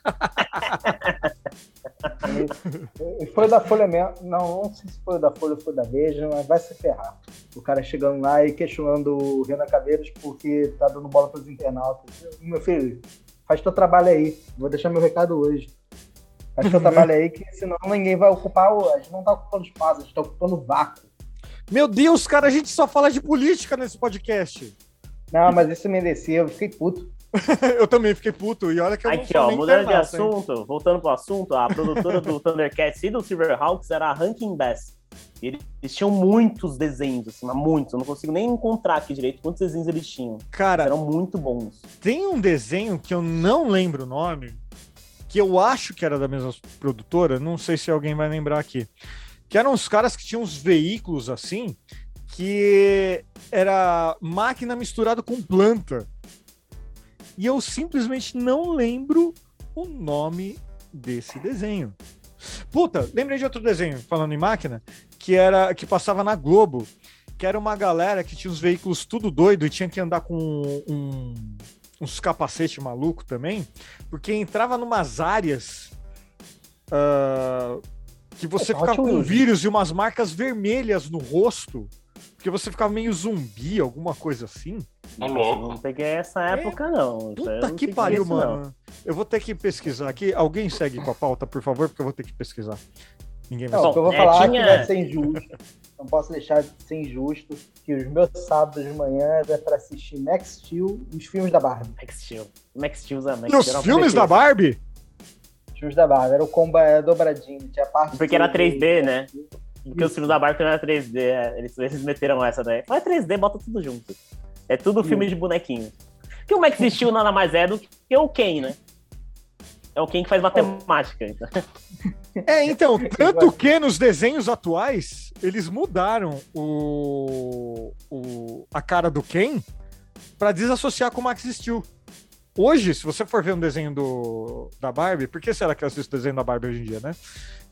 E foi da Folha mesmo. Não, não sei se foi da Folha ou foi da Veja, mas vai se ferrar. O cara chegando lá e questionando o Renan Caveiros porque tá dando bola pros internautas. Meu filho, faz teu trabalho aí. Vou deixar meu recado hoje. Faz teu trabalho aí, que senão ninguém vai ocupar. o- A gente não tá ocupando espaço, a gente tá ocupando vácuo. Meu Deus, cara, a gente só fala de política nesse podcast. Não, mas isso merecia, eu fiquei puto. Eu também fiquei puto, e olha que eu não Aqui, sou ó, mudando de internauta, hein? assunto, voltando pro assunto, a produtora do Thundercats e do Silverhawks era a Rankin Bass. E Eles tinham muitos desenhos, assim, mas muitos. Eu não consigo nem encontrar aqui direito quantos desenhos eles tinham. Cara, eram muito bons. tem um desenho que eu não lembro o nome, que eu acho que era da mesma produtora, não sei se alguém vai lembrar aqui. Que eram os caras que tinham uns veículos assim, que era máquina misturada com planta. E eu simplesmente não lembro o nome desse desenho. Puta, lembrei de outro desenho, falando em máquina, que era que passava na Globo, que era uma galera que tinha os veículos tudo doido e tinha que andar com um, uns capacete maluco também, porque entrava numas áreas ah, que você É, ficava Hot com Wheels. vírus e umas marcas vermelhas no rosto, porque você ficava meio zumbi, alguma coisa assim. Ô, Eu louco. não peguei essa época, não. Aí eu Puta não que pariu, isso, não. mano. Eu vou ter que pesquisar aqui. Alguém segue com a pauta, por favor, porque eu vou ter que pesquisar. Ninguém vai Não, que eu vou é, falar tinha- que vai ser injusto. Não posso deixar de ser injusto que os meus sábados de manhã é pra assistir Max Steel e os filmes da Barbie. Max Steel. Max Steel, Max E os era filmes da. Barbie? Os filmes da Barbie. Era o combo é, dobradinho. Tinha parte Porque era de- 3D, né? Porque os filmes da Barbie não era 3D. é, Eles, eles meteram essa daí. Mas é 3D, bota tudo junto. É tudo filme de bonequinho. Porque o Max Steel nada mais é do que o Ken, né? É o Ken que faz matemática. então. É, então, tanto que nos desenhos atuais, eles mudaram o, o, a cara do Ken pra desassociar com o Max Steel. Hoje, se você for ver um desenho do, da Barbie, por que será que eu assisto desenho da Barbie hoje em dia, né?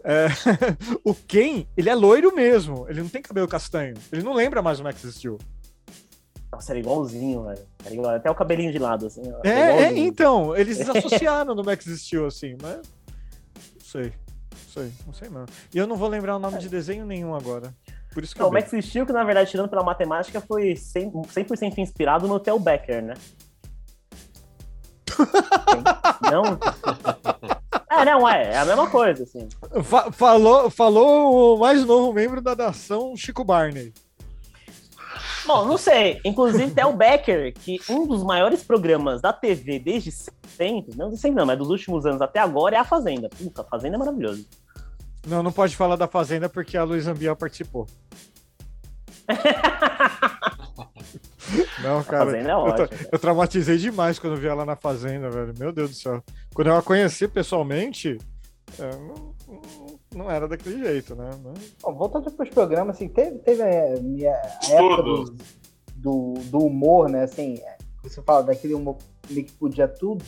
É, o Ken, ele é loiro mesmo, ele não tem cabelo castanho, ele não lembra mais o Max Steel. Nossa, era igualzinho, velho. Era igual, até o cabelinho de lado, assim. É, é, então, eles desassociaram no Max Steel, assim, mas. Não sei. Não sei, não sei não. E eu não vou lembrar o nome de desenho nenhum agora. Por isso que eu o Max Steel, que na verdade, tirando pela matemática, foi 100%, 100 inspirado no Theo Becker, né? não? É, não, é. É a mesma coisa, assim. Fa- falou, falou o mais novo membro da nação, Chico Barney. Bom, não sei. Inclusive, Theo Becker, que um dos maiores programas da TV desde sempre, não de sempre não, mas dos últimos anos até agora, é A Fazenda. Puta, A Fazenda é maravilhoso. Não, não pode falar da Fazenda porque a Luísa Ambiel participou. Não, cara. Fazenda é eu, ótimo. tra- eu traumatizei demais quando vi ela na fazenda, velho. Meu Deus do céu. Quando eu a conheci pessoalmente, é, não, não- era daquele jeito, né? Bom, voltando para os programas, assim, teve, teve a, minha, época do, do, do humor, né? Assim, é, você fala daquele humor meio que podia tudo.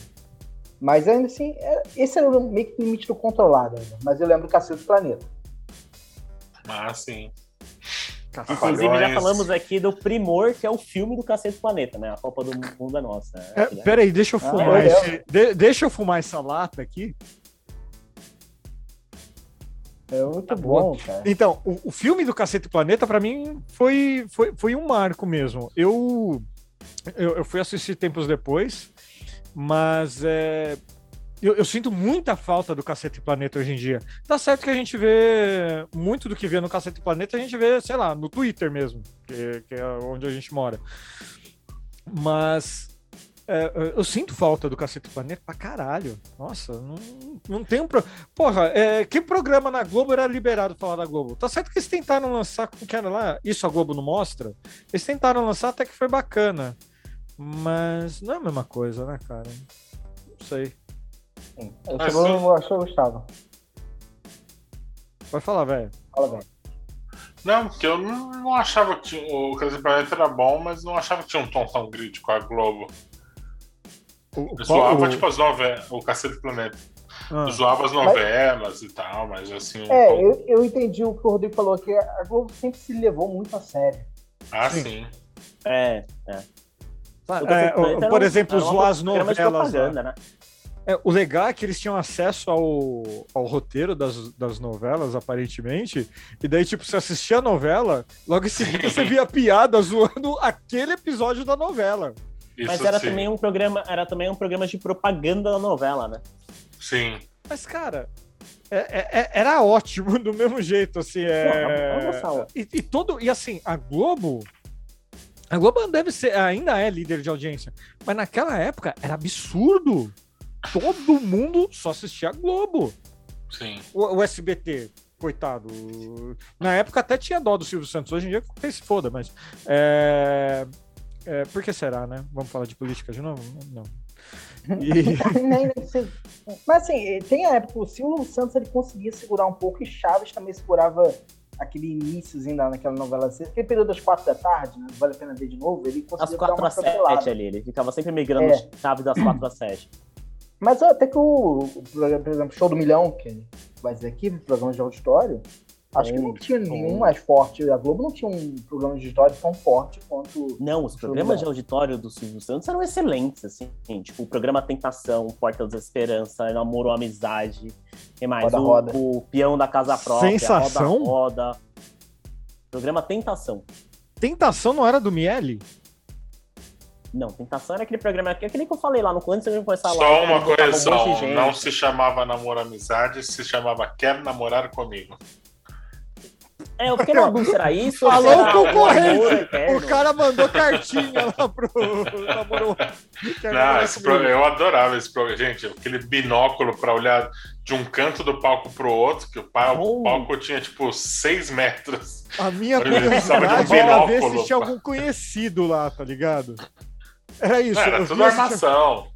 Mas ainda assim, é- esse era o meio que o limite do controlado ainda. Mas eu lembro do Cacete do Planeta. Ah, sim. Inclusive, já falamos aqui do Primor, que é o filme do Cacete do Planeta, né? A Copa do Mundo é nossa. É, né? peraí, deixa eu Ah, fumar é. esse. de- deixa eu fumar essa lata aqui. É muito Tá bom, cara. Então, o, o filme do Cacete Planeta, pra mim, foi, foi, foi um marco mesmo. Eu, eu, eu fui assistir tempos depois, mas é, eu, eu sinto muita falta do Cacete Planeta hoje em dia. Tá certo que a gente vê muito do que vê no Cacete Planeta, a gente vê, sei lá, no Twitter mesmo, que, que é onde a gente mora. Mas é, eu sinto falta do Cacete Planeta pra caralho. Nossa, não, não tem um. Pro... Porra, é, que programa na Globo era liberado falar da Globo? Tá certo que eles tentaram lançar, como que era lá? Isso a Globo não mostra? Eles tentaram lançar até que foi bacana. Mas não é a mesma coisa, né, cara? Não sei. Sim. Eu Mas chegou, sim. eu acho que eu gostava. Vai falar, velho. Fala, velho. Não, porque eu não, não achava que tinha- o Crazy Planeta era bom, mas não achava que tinha um tom tão crítico com a Globo. O, Eu zoava, o- tipo, as novelas, o Cacete do Planeta. ah, Eu zoava as novelas e tal, mas assim. É, tom- eu, eu entendi o que o Rodrigo falou, que a Globo sempre se levou muito a sério. Ah, sim. sim. É, é. é, por exemplo, zoar as novelas. né? É, o legal é que eles tinham acesso ao, ao roteiro das, das novelas, aparentemente, e daí, tipo, você assistia a novela, logo em seguida você via a piada zoando aquele episódio da novela. Isso Mas era sim. também um programa, era também um programa de propaganda da novela, né? Sim. Mas, cara, é- é- é- era ótimo do mesmo jeito, assim. É... E, e todo. E assim, a Globo. A Globo deve ser, ainda é líder de audiência, mas naquela época era absurdo. Todo mundo só assistia a Globo. Sim. O, o SBT, coitado. Na época até tinha dó do Silvio Santos, hoje em dia quem se foda, mas. É, é, por que será, né? Vamos falar de política de novo? Não. E- nem, nem sei. Mas assim, tem a época, o Silvio Santos ele conseguia segurar um pouco e Chaves também segurava aquele iníciozinho naquela novela. assim, Aquele período das quatro da tarde, né? Vale a pena ver de novo. Ele conseguia 4 uma às 7 atropelada. ali, ele ficava sempre migrando É. de chave das 4 às 7. Mas até que o, programa, por exemplo, Show do Milhão, que vai dizer aqui, programa de auditório, acho que não tinha nenhum mais forte. A Globo não tinha um programa de auditório tão forte quanto. Não, os programas de auditório do Silvio Santos eram excelentes, assim. Tipo, o programa Tentação, Porta da Esperança, Namoro Amizade. Tem mais? Roda, o, roda. o Peão da Casa Própria, Sensação? Roda Roda. Programa Tentação. Tentação não era do Miele? Não, Tentação era aquele programa, aquele que eu falei lá no antes de começar lá. Só uma que um correção. gente. não se chamava Namoro Amizade, se chamava Quer Namorar Comigo. É, eu fiquei na dúvida, será isso? ou Falou será com o um amor concorrente. O cara mandou cartinha lá pro. namoro- Não, esse pro- eu adorava esse programa. Gente, aquele binóculo pra olhar de um canto do palco pro outro, que o palco, o palco tinha tipo 6 metros. A minha Ele precisava de um curiosidade era ver se tinha algum conhecido lá, tá ligado? Era isso. Não, era tudo se tinha- armação.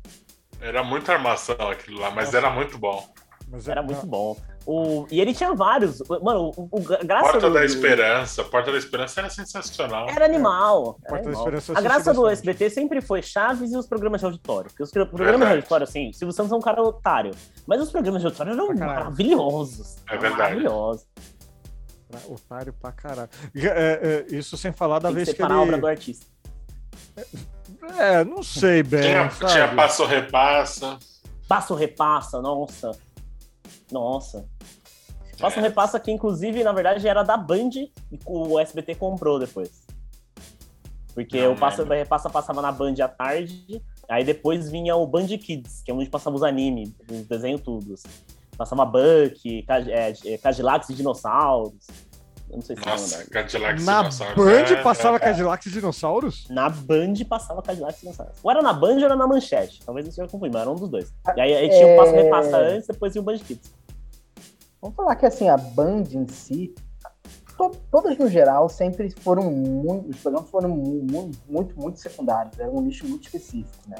Era muita armação aquilo lá, mas era muito bom. Mas Era muito bom. O... E ele tinha vários. Mano, o, o, graça Porta do, da Esperança. Porta da Esperança era sensacional. Era animal. era Porta da animal. Esperança eu A graça do. SBT sempre foi Chaves e os programas de auditório. Porque os programas de Verdade. auditório, assim, o Silvio Santos é um cara otário. Mas os programas de auditório eram caralho. maravilhosos. É verdade. Maravilhosos. Pra- Otário pra caralho. É, é, isso sem falar da Tem que vez que separar a obra do ele. artista. É, não sei bem. Tinha, tinha passo repassa. Passa ou repassa, nossa. Nossa. Passa ou É. repassa que, inclusive, na verdade, era da Band e o SBT comprou depois. Porque Não o Passa lembro. ou repassa passava na Band à tarde, aí depois vinha o Band Kids, que é onde passava os animes, os desenhos tudo. assim. Passava Buck, é, é, Cadillacs e Dinossauros. Eu não sei se Nossa, você. Cadillac Na Dinossauro. Band É, passava é. Cadillacs e dinossauros? Na Band passava Cadillacs e Dinossauros. Ou era na Band ou era na Manchete. Talvez não seja confundido, mas era um dos dois. E aí, aí tinha o Passa ou É. repassa antes, depois vinha o Band Kids. Vamos falar que assim, a Band em si, to- todas no geral sempre foram muito, os programas foram mu- mu- muito, muito, secundários, era um nicho muito específico, né?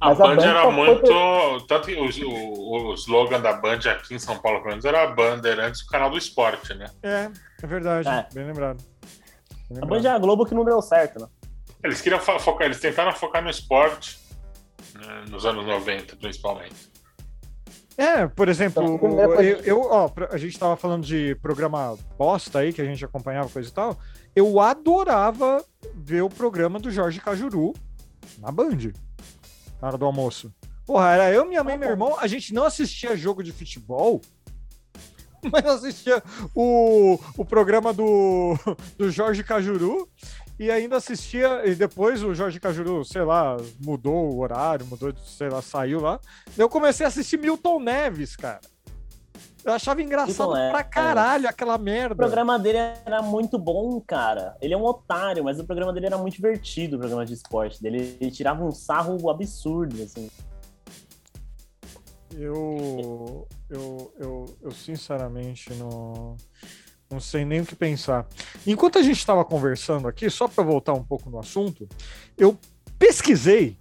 A Mas a Band Band era só foi muito. Tanto que o, o, o slogan da Band aqui em São Paulo, pelo menos, era a Bandeirantes, o canal do esporte, né? É, é verdade. É. Bem lembrado. Bem A lembrado. Band é a Globo que não deu certo, né? Eles queriam fo- focar, eles tentaram focar no esporte, né, nos anos 90, principalmente. É, por exemplo, Então, a eu, eu- ó, a gente tava falando de programa bosta aí, que a gente acompanhava, coisa e tal. Eu adorava ver o programa do Jorge Cajuru na Band, na hora do almoço. Porra, era eu, minha mãe e meu irmão, a gente não assistia jogo de futebol, mas assistia o, o programa do, do Jorge Cajuru e ainda assistia, e depois o Jorge Cajuru, sei lá, mudou o horário, mudou, sei lá, saiu lá. Eu comecei a assistir Milton Neves, cara. Eu achava engraçado Milton pra Neves. caralho aquela O merda. programa dele era muito bom, cara. Ele é um otário, mas o programa dele era muito divertido, o programa de esporte dele. Ele tirava um sarro absurdo, assim. Eu, eu, eu, eu sinceramente não, não sei nem o que pensar. Enquanto a gente estava conversando aqui, só para voltar um pouco no assunto, eu pesquisei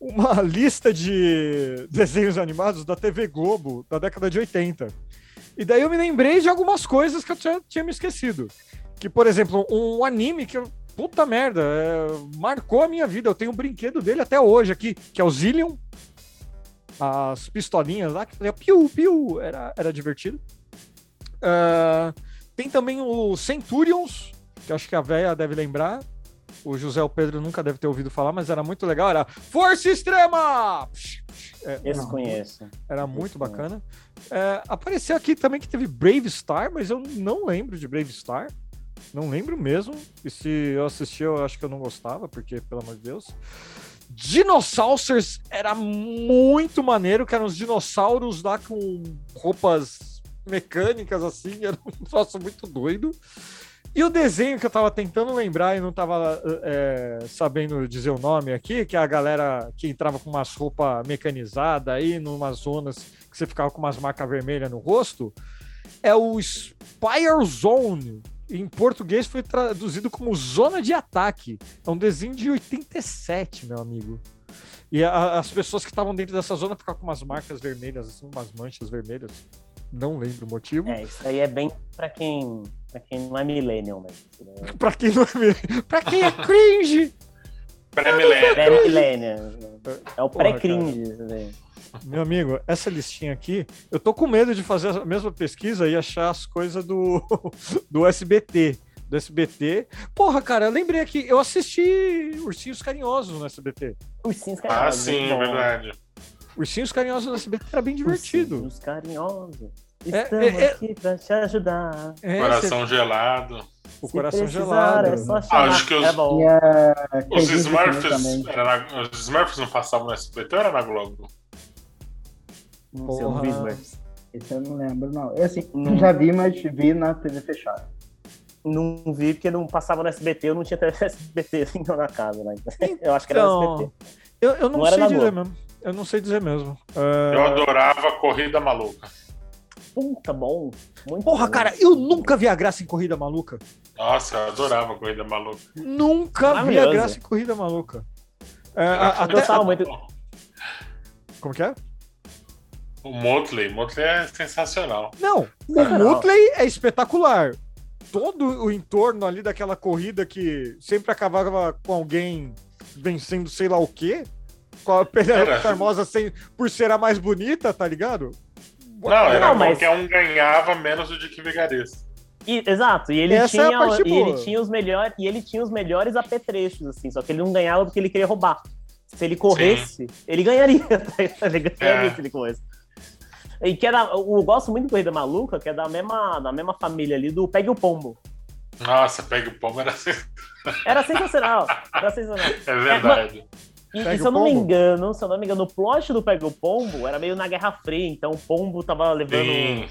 uma lista de desenhos animados da TV Globo da década de 80. E daí eu me lembrei de algumas coisas que eu tinha, tinha me esquecido. Que, por exemplo, um anime que. Puta merda, é, marcou a minha vida. Eu tenho um brinquedo dele até hoje aqui, que é o Zillion as pistolinhas lá, que fazia piu, piu, era, era divertido. Ah, tem também o Centurions, que acho que a véia deve lembrar. O José Pedro nunca deve ter ouvido falar, mas era muito legal. Era Força Extrema! É, Esse Não. conheço. era muito Esse bacana. É, apareceu aqui também que teve Brave Star, mas eu não lembro de Brave Star. Não lembro mesmo. E se eu assisti, eu acho que eu não gostava, porque, pelo amor de Deus. Dinossauros era muito maneiro, que eram os dinossauros lá com roupas mecânicas, assim, era um troço muito doido. E o desenho que eu tava tentando lembrar e não tava é, sabendo dizer o nome aqui, que é a galera que entrava com umas roupas mecanizadas aí, numas zonas que você ficava com umas marcas vermelhas no rosto, é o Spire Zone. Em português foi traduzido como Zona de Ataque. É um desenho de 87, meu amigo. E a- as pessoas que estavam dentro dessa zona ficavam com umas marcas vermelhas, assim, umas manchas vermelhas. Não lembro o motivo. É, isso aí é bem pra quem, pra quem não é millennial, né? Pra quem não é pra quem é cringe, Pré-milênio. Pré-millennial. É o pré-cringe. meu amigo, essa listinha aqui, eu tô com medo de fazer a mesma pesquisa e achar as coisas do, do SBT. Do SBT. Porra, cara, eu lembrei aqui, eu assisti Ursinhos Carinhosos no SBT. Ursinhos Ah, carinhosos. sim, muito bom. verdade. Ursinhos Carinhosos no SBT era bem divertido. Ursinhos carinhosos. É, Estamos é, é. aqui pra te ajudar. É, Coração gelado. o Se coração precisar, gelado. É só Ah, chamar. acho que os- É bom. Os Smurfs, na- os Smurfs não passavam no SBT ou era na Globo? Não sei, eu não vi. Smurfs. Esse eu não lembro, não. Eu, assim, Não. já vi, mas vi na TV fechada. Não vi porque não passava no SBT, eu não tinha TV SBT ainda na casa, né? Eu acho que era Então, SBT. eu, eu não, Não sei dizer Globo. mesmo. Eu não sei dizer mesmo. É, Eu adorava Corrida Maluca. Puta bom. Muito Porra, bom. cara, eu nunca vi a graça em Corrida Maluca. Nossa, eu adorava Corrida Maluca. Nunca vi a graça em Corrida Maluca. É, a- Eu até, muito. como que é? O Motley, Motley é sensacional. Não, o Sensacional. Mutley é espetacular. Todo o entorno ali daquela corrida que sempre acabava com alguém vencendo sei lá o quê. Com a Penélope. Charmosa sem, por ser a mais bonita, tá ligado? Não, era Não, mas- qualquer um ganhava menos o Dick Vigarista. E- exato, e ele Essa é tinha, parte e ele tinha os melhores, e ele tinha os melhores apetrechos assim, só que ele não ganhava porque ele queria roubar. Se ele corresse, ele ganharia, tá ele ganharia É. se ele corresse. E que era, eu gosto muito de Corrida Maluca, que é da mesma, da mesma família ali do Pegue o Pombo. Nossa, pega o pombo era sen- Era sensacional, era sensacional. É verdade. E, e se o eu não me engano, se eu não me engano, o plot do Pega o Pombo era meio na Guerra Fria, então o pombo tava levando Sim,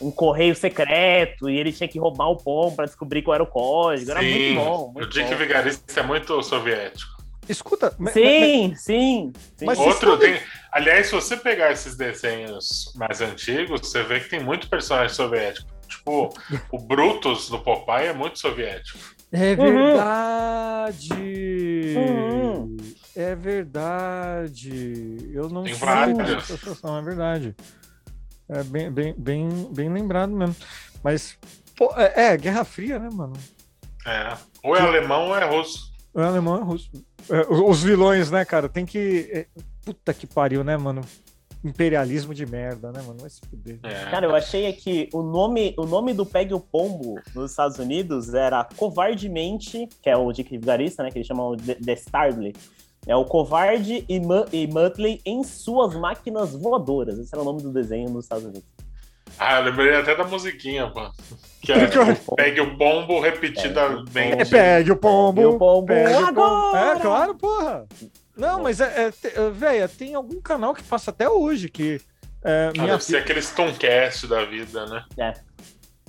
um correio secreto e ele tinha que roubar o pombo pra descobrir qual era o código. Era sim. muito bom. o Muito Dick bom. Vigarista é muito soviético. Escuta, me- me- Sim, sim. sim. Mas- Outro tem. Aliás, se você pegar esses desenhos mais antigos, você vê que tem muito personagem soviético. Tipo, o Brutus do Popeye é muito soviético. É Uhum. verdade! Uhum. É verdade! Eu não Tem essa sensação, é verdade. É bem, bem, bem, bem lembrado mesmo. Mas, pô, é, é, Guerra Fria, né, mano? É. Ou é alemão ou é russo. O alemão é russo. É, os vilões, né, cara? Tem que. é, puta que pariu, né, mano? Imperialismo de merda, né, mano? Vai se fuder. É. Cara, eu achei aqui o nome, o nome do Pegue o Pombo nos Estados Unidos era Covardemente, que é o Dick Vigarista, né? Que eles chamam de The Starly. É o Covarde e, Mu- e Muttley em suas máquinas voadoras. Esse era o nome do desenho nos Estados Unidos. Ah, eu lembrei até da musiquinha, pô. Que é pegue o pombo repetida bem. É, pegue o pombo. Pegue o pombo pegue o pombo. agora! É, claro, porra. Não, mas é, é, é, véia, tem algum canal que passa até hoje que. É, Ah, minha deve ser aquele Stonecast da vida, né?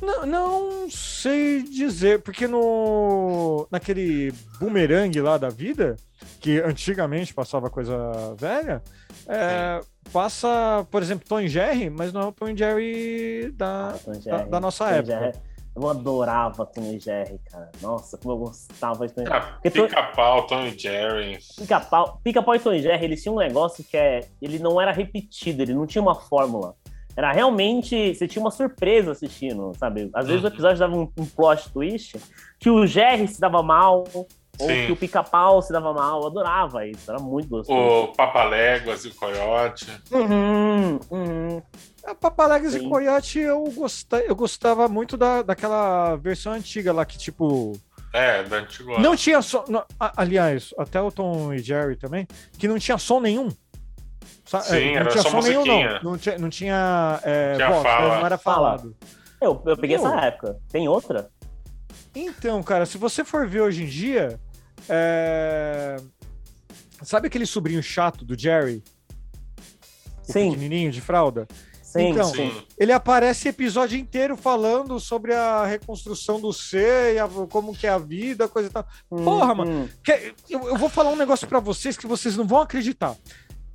Não, não sei dizer, porque no naquele boomerang lá da vida, que antigamente passava coisa velha, é, passa, por exemplo, Tom e Jerry, mas não é o Tom e Jerry da, Tom e da, Jerry. da nossa Tom época. Jerry. Eu adorava Tom e Jerry, cara. Nossa, como eu gostava de Tom e Jerry. Ah, Pica-pau, Tom e Jerry. Pica-pau Pica-pau e Tom e Jerry, eles tinham um negócio que é. Ele não era repetido, ele não tinha uma fórmula. Era realmente. Você tinha uma surpresa assistindo, sabe? Às vezes o Uhum. episódio dava um, um plot twist que o Jerry se dava mal, ou Sim. que o pica-pau se dava mal. Eu adorava isso, era muito gostoso. O Papaléguas e o Coyote. Uhum, uhum. A Papaléguas e Sim. Coyote eu gostava, eu gostava muito da, daquela versão antiga lá que, tipo. É, da antiga. Não tinha som. não, aliás, até o Tom e Jerry também, que não tinha som nenhum. Sa- Sim, é, não era tinha só som nenhum, musiquinha. não. Não tinha, não tinha, é, Tinha voz, fala. não era Fala. falado. Eu, eu peguei Meu. essa época. Tem outra? Então, cara, se você for ver hoje em dia. é, Sabe aquele sobrinho chato do Jerry? O Sim, pequenininho de fralda? sim, Então, sim. Ele aparece episódio inteiro falando sobre a reconstrução do ser e a- como que é a vida, coisa e tal. Porra, mano. Uhum. Que- Eu, eu vou falar um negócio pra vocês que vocês não vão acreditar.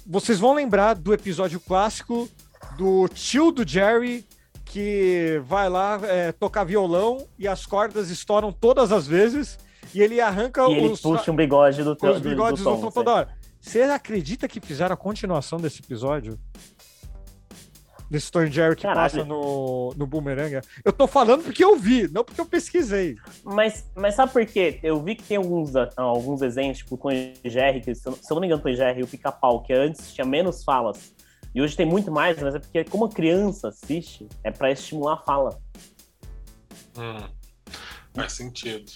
Vocês vão lembrar do episódio clássico do tio do Jerry que vai lá é, tocar violão e as cordas estouram todas as vezes e ele arranca E ele os, puxa um bigode do, os do- bigodes do do Tom, Tom sim. toda hora. Você acredita que fizeram a continuação desse episódio? Desse Tom Jerry que Caralho. passa no, no Boomerang? Eu tô falando porque eu vi, não porque eu pesquisei. Mas, mas sabe por quê? Eu vi que tem alguns, ah, alguns desenhos, tipo o Tom Jerry, que se eu, não me engano, Tom e Jerry e o Pica-Pau, que antes tinha menos falas. E hoje tem muito mais, mas é porque como a criança assiste, é pra estimular a fala. Hum, faz sentido.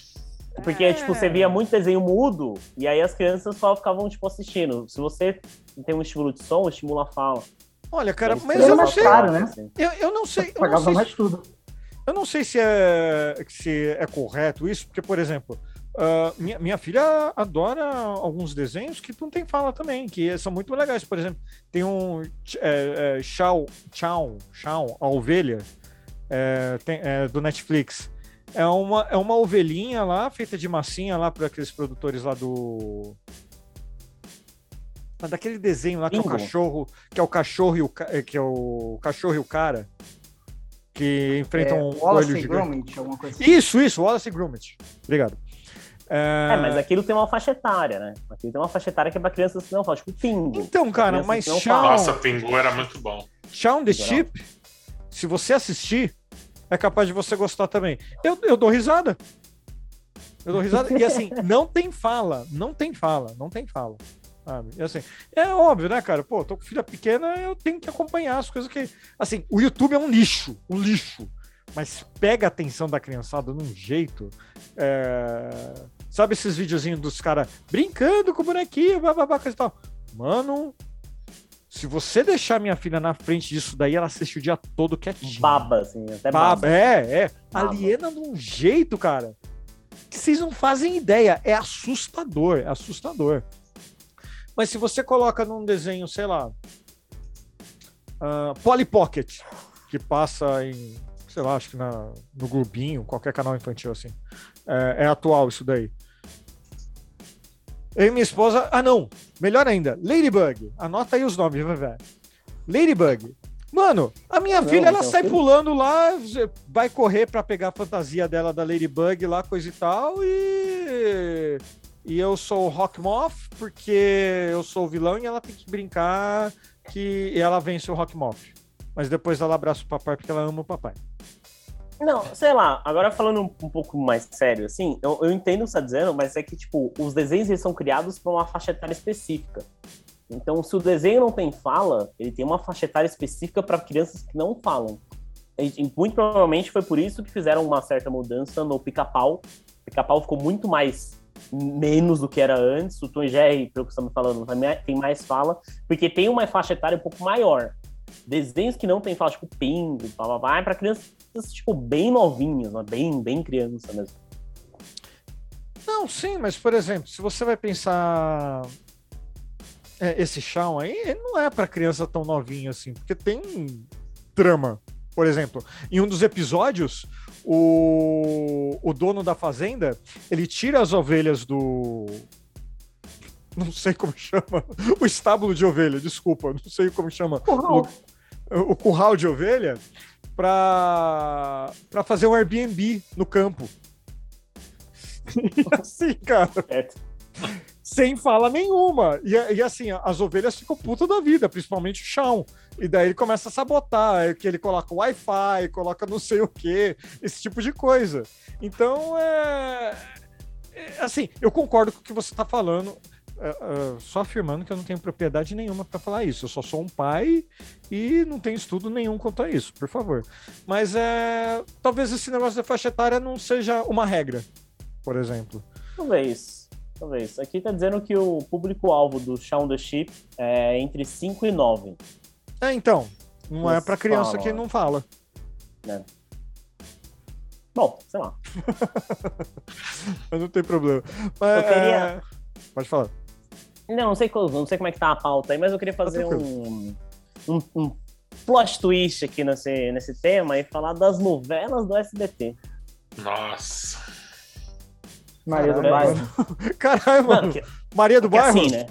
Porque, É. tipo, você via muito desenho mudo, e aí as crianças só ficavam, tipo, assistindo. Se você tem um estímulo de som, estimula a fala. Olha, cara, mas Era eu não sei. caro, né? Eu, eu não sei. Eu não Pagava sei, mais tudo. eu não sei se é, se é correto isso, porque, por exemplo, ah, minha, minha filha adora alguns desenhos que não tem fala também, que são muito legais. Por exemplo, tem um é, é, Chow, Chow, Chow, a ovelha, é, tem- é, do Netflix. É uma, é uma ovelhinha lá, feita de massinha lá para aqueles produtores lá do. Ah, Daquele desenho lá que é o cachorro, que é o cachorro e o, é, que é o cachorro e o cara que enfrentam É, um Wallace e. Gromit, alguma coisa assim. Isso, isso, Wallace e Gromit. Obrigado. É, mas aquilo tem uma faixa etária, né? Aquilo tem uma faixa etária que é pra crianças que não falam, tipo Pingo. Então, cara, mas Shaun, Nossa, Pingu era muito bom. Shaun the. Sheep, se você assistir, é capaz de você gostar também. Eu, eu dou risada. Eu dou risada. E assim, não tem fala, não tem fala, não tem fala. Sabe? E assim, é óbvio, né, cara? Pô, tô com filha pequena, eu tenho que acompanhar as coisas que. Assim, o YouTube é um lixo, um lixo. Mas pega a atenção da criançada num jeito. é, Sabe esses videozinhos dos caras brincando com o bonequinho, bababá, coisa e tal. Mano, se você deixar minha filha na frente disso daí, ela assiste o dia todo quietinha. Baba, assim, até Baba, baba. é, é. Baba. Aliena de um jeito, cara, que vocês não fazem ideia. É assustador, é assustador. Mas se você coloca num desenho, sei lá, ah, Polly Pocket, que passa em, sei lá, acho que na, no Globinho, qualquer canal infantil assim. É, é atual isso daí. Eu e minha esposa. Ah, não! Melhor ainda, Ladybug. Anota aí os nomes, vai ver. Ladybug. Mano, a minha Não, filha, ela sai filho. pulando lá, vai correr pra pegar a fantasia dela da Ladybug lá, coisa e tal, e. E eu sou o Rockmoth, porque eu sou o vilão e ela tem que brincar que ela vence o Rockmoth. Mas depois ela abraça o papai porque ela ama o papai. Não, sei lá, agora falando um, pouco mais sério, assim, eu, eu entendo o que você tá dizendo, mas é que, tipo, os desenhos eles são criados para uma faixa etária específica. Então, se o desenho não tem fala, ele tem uma faixa etária específica para crianças que não falam. E, muito provavelmente foi por isso que fizeram uma certa mudança no pica-pau. Pica-pau ficou muito mais menos do que era antes. O Tom e Jerry, pelo que me falando, tem mais- fala, porque tem uma faixa etária um pouco maior. Desenhos que não tem fala, tipo Pingo, blá, blá, é para crianças tipo bem novinhas, né? bem bem criança mesmo. Não, sim, mas por exemplo, se você vai pensar é, esse Shawn aí, ele não é pra criança tão novinha assim, porque tem drama. Por exemplo, em um dos episódios, o, o dono da fazenda, ele tira as ovelhas do não sei como chama, o estábulo de ovelha, desculpa, não sei como chama, Curral. o curral de ovelha, pra, pra fazer um Airbnb no campo. assim, cara Certo? Sem fala nenhuma. E, e assim, as ovelhas ficam putas da vida, principalmente o chão. E daí ele começa a sabotar, é que ele coloca Wi-Fi, coloca não sei o que, esse tipo de coisa. Então, é... é, Assim, eu concordo com o que você está falando, é, é, só afirmando que eu não tenho propriedade nenhuma para falar isso. Eu só sou um pai e não tenho estudo nenhum quanto a isso, por favor. Mas é... talvez esse negócio da faixa etária não seja uma regra, por exemplo. Talvez. Talvez. Aqui tá dizendo que o público-alvo do Shaun the Sheep é entre 5 e 9. É, então. Não é Não para criança fala. que não fala. Bom, sei lá. Mas não tem problema. Mas, Eu queria- é, Pode falar. Não, não sei, não sei como é que tá a pauta aí, mas eu queria fazer Tá um, um, um plot twist aqui nesse, nesse tema e falar das novelas do SBT. Nossa. Maria do. Bairro. Caralho, mano. Mano, que, Maria do que Bairro? assim, né?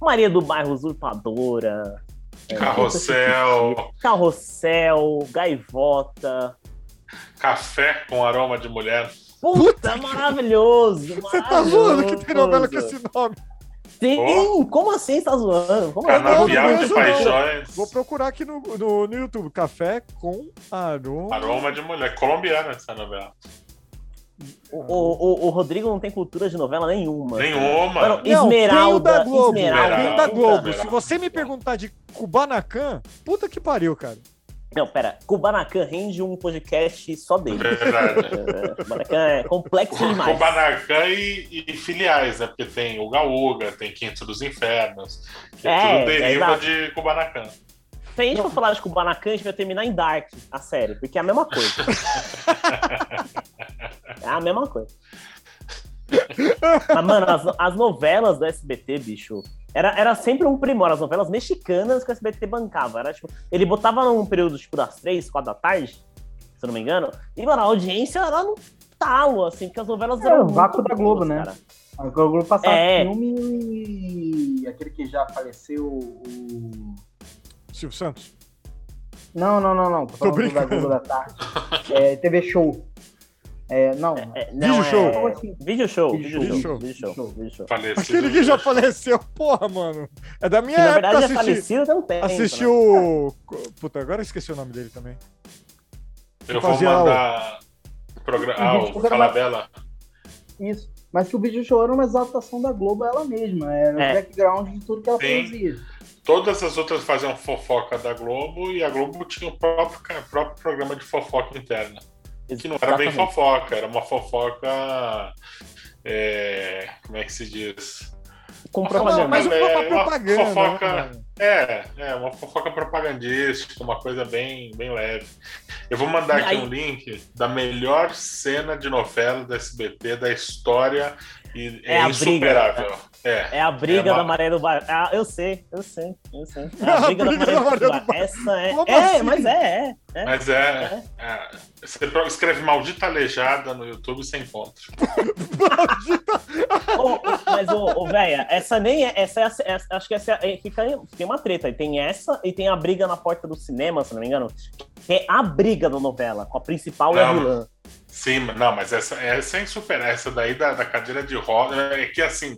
Maria do Bairro Usurpadora. é, Carrossel, Carrossel, Gaivota. café com aroma de mulher. Puta, maravilhoso! Você tá zoando que tem novela com esse nome? Tem! Como assim você tá zoando? Como assim? Canavial de paixões. Vou procurar aqui no, no, no YouTube. Café com aroma. Aroma de mulher. Colombiana essa novela. O, o, o Rodrigo não tem cultura de novela nenhuma. Nenhuma. Mano, Não, tem o Esmeralda, da Globo. Esmeralda. Tem o da Globo. Se você me perguntar de Kubanacan, puta que pariu, cara. Não, pera. Kubanacan rende um podcast só dele. Verdade. É, Kubanacan é complexo demais. Kubanacan e, e filiais, né? Porque tem o Gaúga, tem Quinto dos Infernos, que É, tudo é, deriva exato. de Kubanacan. Se a gente for falar de Kubanacan, a gente vai terminar em Dark, a série, porque é a mesma coisa. é a mesma coisa. Mas, mano, as, as novelas do SBT, bicho, era, era sempre um primor. As novelas mexicanas que o SBT bancava. Era, tipo, ele botava num período, tipo, das três, quatro da tarde, se eu não me engano, e, mano, a audiência era no talo, assim, porque as novelas É, eram. o vácuo da Globo, boas, né? cara. A Globo passava É. filme e aquele que já faleceu, o... Silvio Santos. Não, não, não, não. Tô da brincando. Globo da tarde. É, TV Show. É, não. É, não, Vídeo show. Como É... assim? Vídeo show, Vídeo vídeo show. show, vídeo show, Show. vídeo show. Aquele que já faleceu, porra, mano. É da minha Que, na época verdade, é assistir. falecido tem um tempo. Assistiu. né? o- Puta, agora eu esqueci o nome dele também. Eu vou Fazia mandar. Progra... Ah, Uhum. o Falabella. Isso. Mas que o Vídeo Show era uma exaltação da Globo ela mesma. Era É. o background de tudo que ela Sim. fazia. Todas as outras faziam fofoca da Globo e a Globo tinha o próprio, ca- próprio programa de fofoca interna. Que não era bem fofoca, era uma fofoca. é, como é que se diz? Com Não, propaganda. mas é uma uma propaganda. fofoca- né? É, é, uma fofoca propagandística, uma coisa bem, bem leve. Eu vou mandar aqui aí- um link da melhor cena de novela do SBT da história e É é, a briga. É. É a briga É uma- da Maré do Bairro. Ah, eu sei, eu sei, eu sei. É A a briga, briga da Maré do Maré do Bairro. Essa é. Como é, assim? mas é, é. É, Mas é, é, Você escreve maldita aleijada no YouTube sem encontra. Ô, mas, ô, ô véia, essa nem é. Essa é, a- essa- acho que essa é, é- fica, tem uma treta. Tem essa e tem a briga na porta do cinema, se não me engano. Que é a briga da novela, com a principal e a Não. vilã. Sim, não, mas essa, essa é insuperável. Essa daí da, da cadeira de roda é que assim.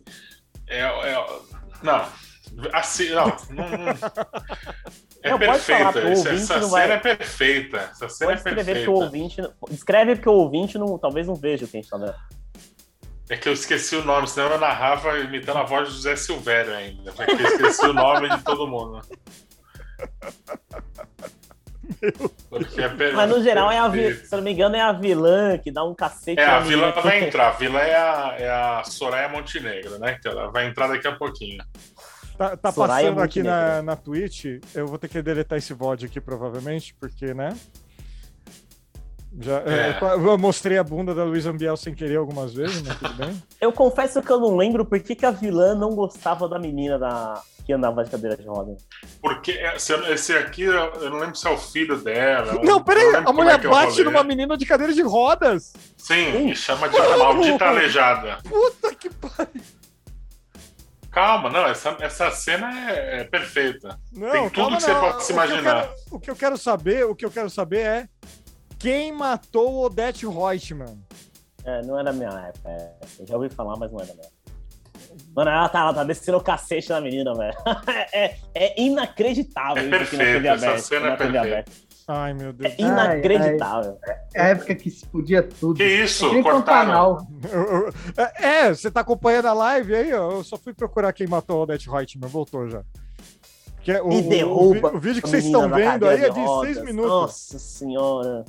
É, é- não. Assim, não. não, não- é Não, falar perfeita. pro Essa, cena vai- é perfeita. Essa cena Pode é perfeita. que o ouvinte. Escreve porque o ouvinte não, talvez não veja o que a gente tá vendo. É que eu esqueci o nome, senão eu narrava imitando a voz do José Silvério ainda. Porque eu esqueci o nome de todo mundo. Mas no geral é a vilã, se eu não me engano, é a vilã que dá um cacete É, a vilã menina. vai entrar. A vilã é a, é a Soraya Montenegro, né? Que ela vai entrar daqui a pouquinho. Tá, tá passando aqui na, na Twitch. Eu vou ter que deletar esse VOD aqui, provavelmente, porque, né? Já, É. eu, eu mostrei a bunda da Luísa Ambiel sem querer algumas vezes, mas tudo bem. Eu confesso que eu não lembro por que, que a vilã não gostava da menina da... que andava de cadeira de roda. Porque esse, esse aqui, eu não lembro se é o filho dela. Não, peraí, a como mulher é é bate numa menina de cadeira de rodas. Sim, e chama de maldita aleijada. Puta que pariu. Calma, não, essa, essa cena é, é perfeita. Não, Tem tudo calma, que você não. pode se O que imaginar. quero- O que eu quero saber, o que eu quero saber é quem matou Odete Reutemann. É, não é da minha época. É, eu já ouvi falar, mas não é da minha época. Mano, ela tá, ela tá descendo o cacete na menina, velho. É, é inacreditável É isso aqui na perfeito, TV essa aberta. cena na é aberta. Ai, meu Deus. É inacreditável. É a época que se podia tudo. Que isso? Um Cortaram. eu- É, você tá acompanhando a live aí, ó. Eu só fui procurar quem matou a Odete Reutemann, voltou já. Que é o, E o- derruba O, o vídeo que vocês estão vendo aí é de rodas. seis minutos. Nossa senhora.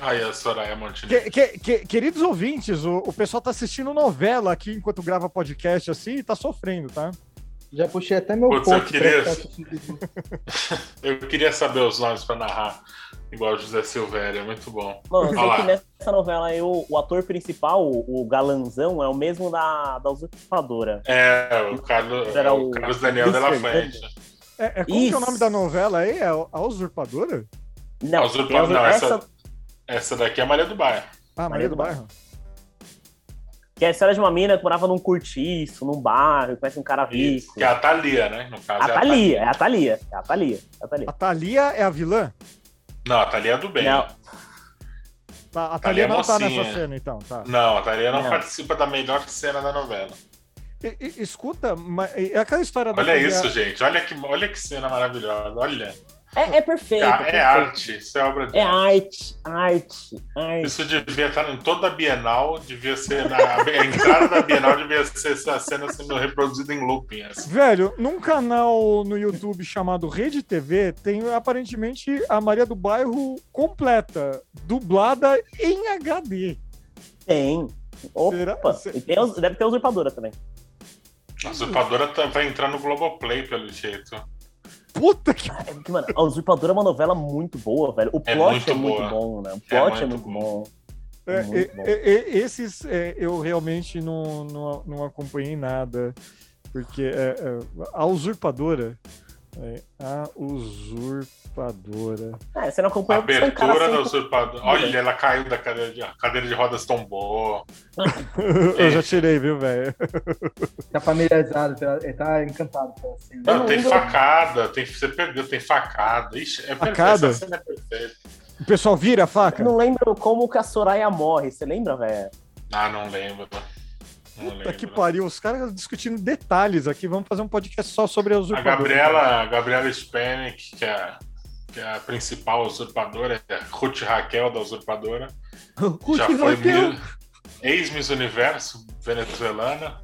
Aí a Soraya Montenegro. Que- que- que- queridos ouvintes, o, o pessoal tá assistindo novela aqui enquanto grava podcast assim e tá sofrendo, tá? Já puxei até meu Putz, eu queria-. Eu queria saber os nomes pra narrar, igual o José Silvério, é muito bom. Mano, eu sei que nessa novela aí, o, o ator principal, o, o galanzão, é o mesmo da, da usurpadora. É, o Carlos, Era o o Carlos Daniel Luiz de la Fernando. Fuente. É, é como que é o nome Isso. da novela aí? É a Usurpadora? Não, A usurpadora, não, essa- essa, Essa daqui é a Maria do Bairro. Ah, Maria Maria do do Bairro. que é a história de uma mina que morava num cortiço, num bairro, conhece um cara rico. Que é a Thalia, né? No caso, A é a Thalia, é a Thalia, é a Thalia, é a Thalia. A Thalia é a vilã? Não, a Thalia é do bem. Não, Tá, a Thalia Thalia é não tá mocinha. nessa cena, então, tá. Não, a Thalia não, Não. participa da melhor cena da novela. E- e- escuta, mas é aquela história da Olha Thalia- isso, gente. Olha que, olha que cena maravilhosa. Olha. É, é perfeito. É, é perfeito. arte. Isso é obra de É arte. arte, arte, arte. Isso devia estar em toda a Bienal, devia ser na a entrada da Bienal devia ser essa cena sendo reproduzida em looping. assim. Velho, num canal no YouTube chamado Rede TV, tem aparentemente a Maria do Bairro completa, dublada em HD. Tem. Opa, Será? e tem, deve ter usurpadora também. A usurpadora tá- vai entrar no Globoplay, pelo jeito. Puta que. É porque, mano, a usurpadora é uma novela muito boa, velho. O É plot muito é muito bom, né? O É plot é muito muito, bom. bom. É, é, é, é, esses é, eu realmente não, não, não acompanhei nada, porque é, é, a usurpadora. é, a usurpadora. É, você não acompanha é Abertura da usurpadora. Olha, ela caiu da cadeira de, cadeira de rodas tombou. Eu já tirei, viu, velho? Tá familiarizado, pela- ele tá encantado pela cena. Eu Não, não tem facada, tem, você perdeu, tem facada. Ixi, é perfeito. Facada? Essa cena é perfeita. O pessoal vira a faca? Eu não lembro como que a Soraya morre. Você lembra, velho? Ah, não lembro. Não Puta lembro. que pariu, os caras discutindo detalhes aqui. Vamos fazer um podcast só sobre a A usurpadora. Gabriela, a Gabriela Spanik, que é, que é a principal usurpadora, é Ruth Raquel da usurpadora. Ruth já foi Raquel. mi- ex-Miss Universo venezuelana.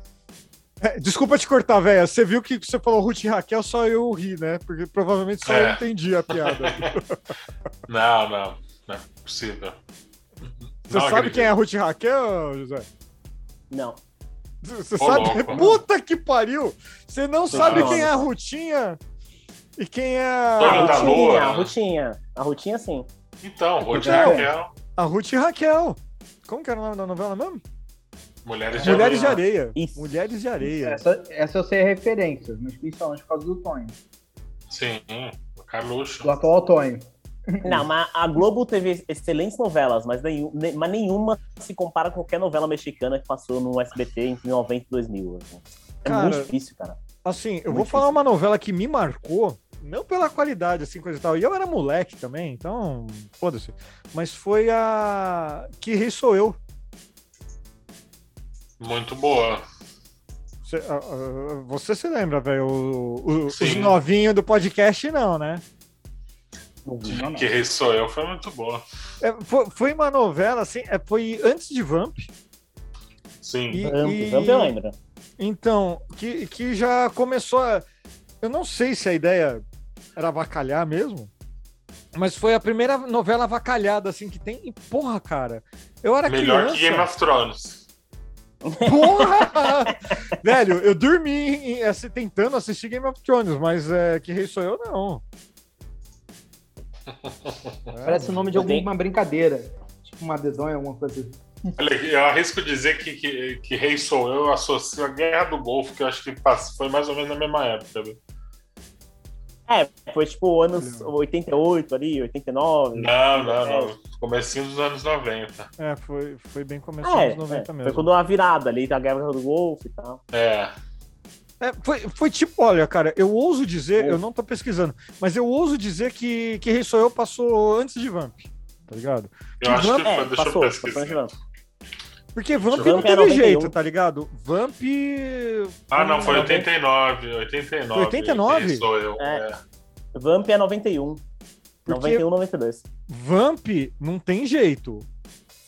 É, Desculpa te cortar, velho. Você viu que você falou Ruth e Raquel, só eu ri, né? Porque provavelmente só É. eu entendi a piada. Não, não, não é possível. Você Não sabe acredito. quem é a Ruth e Raquel, José? Não. Você Ô, sabe? louco. Puta que pariu! Você não sabe não. quem é a Rutinha e quem é a, Lua. a Rutinha. A Rutinha, sim. Então, Ruth Então. Raquel, a Ruth e Raquel. Como que era o nome da novela mesmo? Mulheres de Mulheres de Areia. Areia. Isso. Mulheres de Areia. Essa, essa eu sei referências, mas principalmente por causa do Tonho. Sim, o Carluxo. Do atual Tonho. Não, mas a Globo teve excelentes novelas, mas, nenhum, ne- mas nenhuma se compara com qualquer novela mexicana que passou no SBT entre 90 e 2000. assim. É Cara, muito difícil, cara. Assim, eu Muito vou falar difícil. uma novela que me marcou, não pela qualidade, assim, coisa e tal. E eu era moleque também, então, foda-se. Mas foi a Que Rei Sou Eu. Muito boa. Você, você se lembra, velho? o- o- Os novinhos do podcast, não, né? Não, não. Que Rei Sou Eu foi muito boa. É, foi, foi uma novela, assim, é, foi antes de Vamp. Sim. E- Vamp, e- Vamp eu lembro. Então, que, que já começou a. Eu não sei se a ideia era avacalhar mesmo, mas foi a primeira novela avacalhada, assim, que tem. E, porra, cara, eu era Melhor criança. que Game of Thrones. Porra! Velho, eu dormi em- assim, tentando assistir Game of Thrones, mas é, que rei sou eu, não. Parece o nome de alguma brincadeira. Tipo uma dedonha, alguma coisa assim. Olha, eu arrisco dizer que, que, que Rei Sou Eu eu associo a Guerra do Golfo, que eu acho que foi mais ou menos na mesma época. É, foi tipo anos 88 ali, 89. Não, não, não. Comecinho dos anos 90. É, foi, foi bem começo É, dos 90 é, foi mesmo. quando uma virada ali, da Guerra do Golfo e tal. É. É, foi, foi tipo, olha, cara, eu ouso dizer, Ouso. eu não tô pesquisando, mas eu ouso dizer que, que Rei Sou Eu passou antes de Vamp, tá ligado? Eu acho que É, foi. Deixa passou, eu passou pesquisar. de Vamp. Porque Vamp não é teve 91. jeito, tá ligado? Vamp. Ah, não, foi Não, 89. 89. Foi 89? Quem sou eu. É. É. Vamp é 91. Porque 91, 92. Vamp não tem jeito.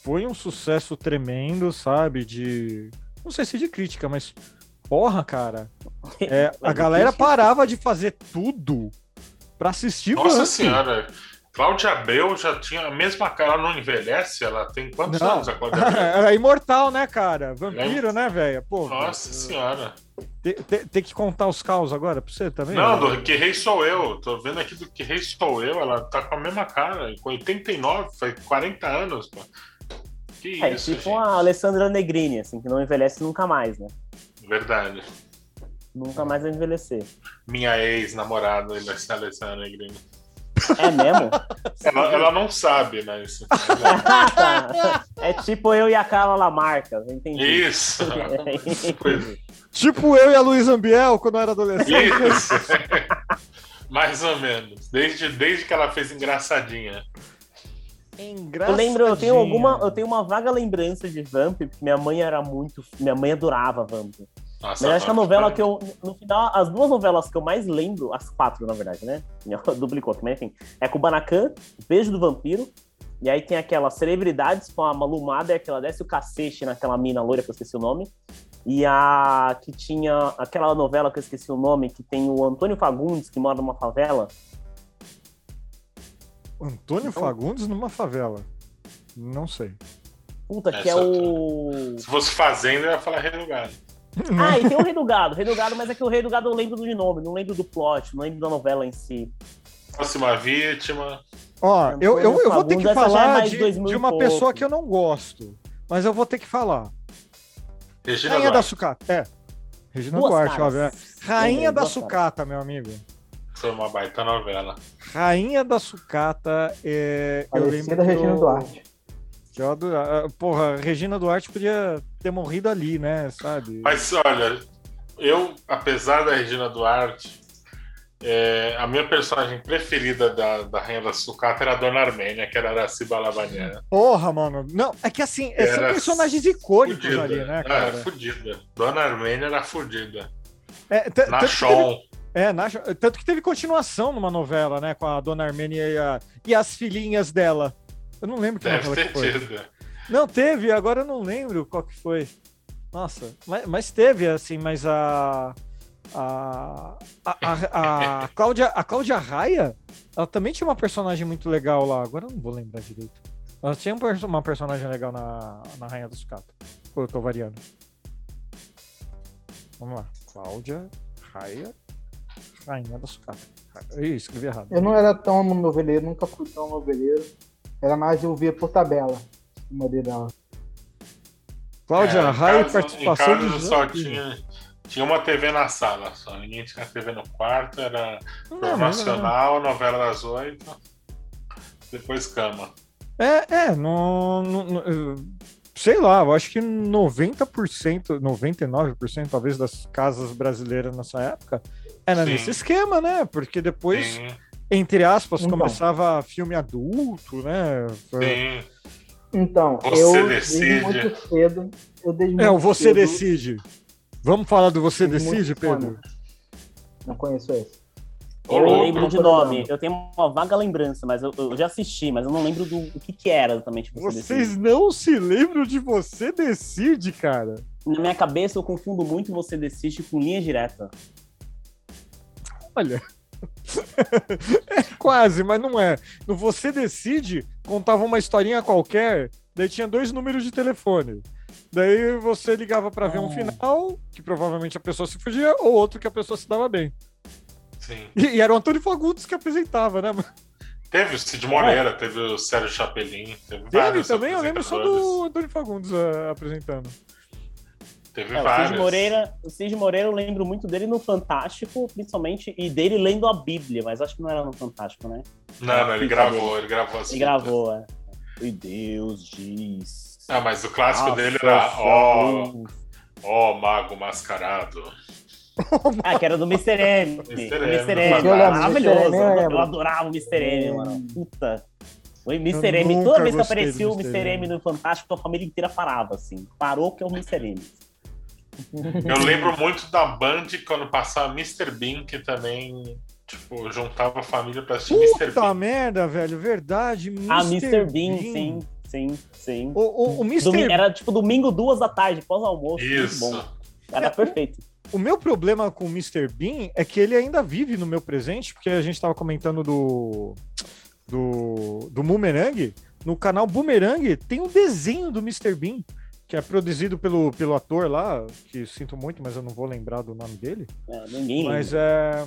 Foi um sucesso tremendo, sabe? De. Não sei se de crítica, mas. Porra, cara. É, a galera parava de fazer tudo pra assistir Nossa Vamp. senhora. Cláudia Abreu já tinha a mesma cara, ela não envelhece? Ela tem quantos Não. anos a Cláudia Abreu? Era imortal, né, cara? Vampiro, né, velho? Nossa senhora. Tem, tem- tem que contar os caos agora pra você também? Não, né? do Que Rei Sou Eu. Tô vendo aqui do Que Rei Sou Eu. Ela tá com a mesma cara. Com 89, faz 40 anos, pô. Que É, isso, tipo gente. a Alessandra Negrini, assim, que não envelhece nunca mais, né? Verdade. Nunca mais vai envelhecer. Minha ex-namorada, Alessandra Negrini. É mesmo? Ela, ela não sabe, mas. Tá. é tipo eu e a Carla Lamarca, entendi. Isso. Pois- Tipo eu e a Luísa Ambiel quando eu era adolescente. Isso. Mais ou menos. Desde, desde que ela fez engraçadinha. Eu lembro, eu tenho alguma, eu tenho uma vaga lembrança de Vamp, porque minha mãe era muito, minha mãe adorava Vamp. Nossa, Mas acho que a novela né? que eu, no final, as duas novelas que eu mais lembro, as quatro na verdade, né? Duplicou aqui, mas enfim, é Kubanacan, Beijo do Vampiro, e aí tem aquela Celebridades com a Malu Mader, que ela desce o cacete naquela mina loira que eu esqueci o nome, e a que tinha aquela novela que eu esqueci o nome, que tem o Antônio Fagundes, que mora numa favela. Antônio Então- Fagundes numa favela. Não sei. Puta, que é Essa- o. Se fosse Fazenda, eu ia falar Rei do Gado. Ah, e tem o Rei do Gado. Rei do Gado, mas é que o Rei do Gado eu lembro de nome, não lembro do plot, não lembro da novela em si. Próxima vítima. Ó, eu, eu, eu vou ter que é falar de, 2000 de uma pessoa que eu não gosto. Mas eu vou ter que falar. Regina Rainha da sucata. É. Regina Duas Duarte, caras. óbvio. é. Rainha da sucata, meu amigo. Foi uma baita novela. Rainha da sucata. É, eu lembro Regina Duarte. Eu adorava. Porra, Regina Duarte podia ter morrido ali, né? Sabe? Mas olha, eu, apesar da Regina Duarte, é, a minha personagem preferida da, da Rainha da Sucata era a Dona Armênia, que era a Araciba Lavaniera. Porra, mano. Não, é que assim, é, são Era personagens icônicos Fudida. ali, né, Ah, cara? fudida. Dona Armênia era fudida. É, Chon. É, na- tanto que teve continuação numa novela, né? Com a Dona Armênia e, a- e as filhinhas dela. Eu não lembro que Deve novela ter que foi. tido. Não, teve, agora eu não lembro qual que foi. Nossa, mas, mas teve, assim, mas a. A, a, a, a, Cláudia, a Cláudia Raia, ela também tinha uma personagem muito legal lá. Agora eu não vou lembrar direito. Ela tinha um uma personagem legal na, na Rainha do Sucata. Ou eu tô variando? Vamos lá. Cláudia Raia, Rainha da Sucata. Ih, escrevi errado. Eu não era tão noveleiro, nunca fui tão noveleiro. Era mais eu via por tabela. Uma dela. Cláudia É, casa- participação Em casa de só tinha, tinha uma TV na sala só. Ninguém tinha TV no quarto, era Nacional, novela das oito. depois cama. É, é, não, não- não- eu- sei lá, eu acho que 90%, 99% talvez das casas brasileiras nessa época era Sim. nesse esquema, né? Porque depois, Sim, entre aspas, Então. começava filme adulto, né? sim. Então, Você eu decide. desde muito cedo. Eu desde É, o Você cedo- Decide. Vamos falar do Você Decide. Pedro? Não conheço esse. Eu louco. lembro de nome. Eu tenho uma vaga lembrança, mas eu, eu já assisti, mas eu não lembro do, do que, que era exatamente. Você Vocês Decide. não se lembram de Você Decide, cara? Na minha cabeça, eu confundo muito Você Decide com linha direta. Olha. é quase, mas não é. No Você Decide, contava uma historinha qualquer, daí tinha dois números de telefone. Daí você ligava pra ver um Ah. final, que provavelmente a pessoa se fugia, ou outro que a pessoa se dava bem. sim. E, e era o Antônio Fagundes que apresentava, né? Teve o Cid Moreira, teve o Sérgio Chapelin, teve, Teve também, eu lembro só do. Antônio Fagundes ah, apresentando. Teve É, o. Cid Moreira, o Cid Moreira, eu lembro muito dele no Fantástico, principalmente, e dele lendo a Bíblia, mas acho que não era no Fantástico, né? Não, não, ele Fica gravou, ele gravou assim. Ele gravou, é. E Deus diz. Ah, mas o clássico "Ah, dele era Ó, luz." ó, Mago Mascarado. Ah, que era do Mr. M. Mr. M, Mr. maravilhoso. Eu adorava o Mr. M, mano. Puta. O Mr. Eu M, toda vez que aparecia o Mr. Mr. M M. no Fantástico, a família inteira parava, assim. Parou que é o Mr. M. Eu lembro muito da Band quando passava Mr. Bean, que também, tipo, juntava a família pra assistir Mr. Puta Bean. merda, velho, verdade. Ah, Mr. Bean, sim, sim, sim. O, o, o Mr. Domi- Era tipo domingo, duas da tarde, pós-almoço. Muito Isso. bom. Era É, perfeito. O meu problema com o Mr. Bean é que ele ainda vive no meu presente, porque a gente tava comentando do. do. do Boomerang. No canal Boomerang tem um desenho do Mr. Bean, que é produzido pelo, pelo ator lá, que sinto muito, mas eu não vou lembrar do nome dele. É, ninguém. Mas é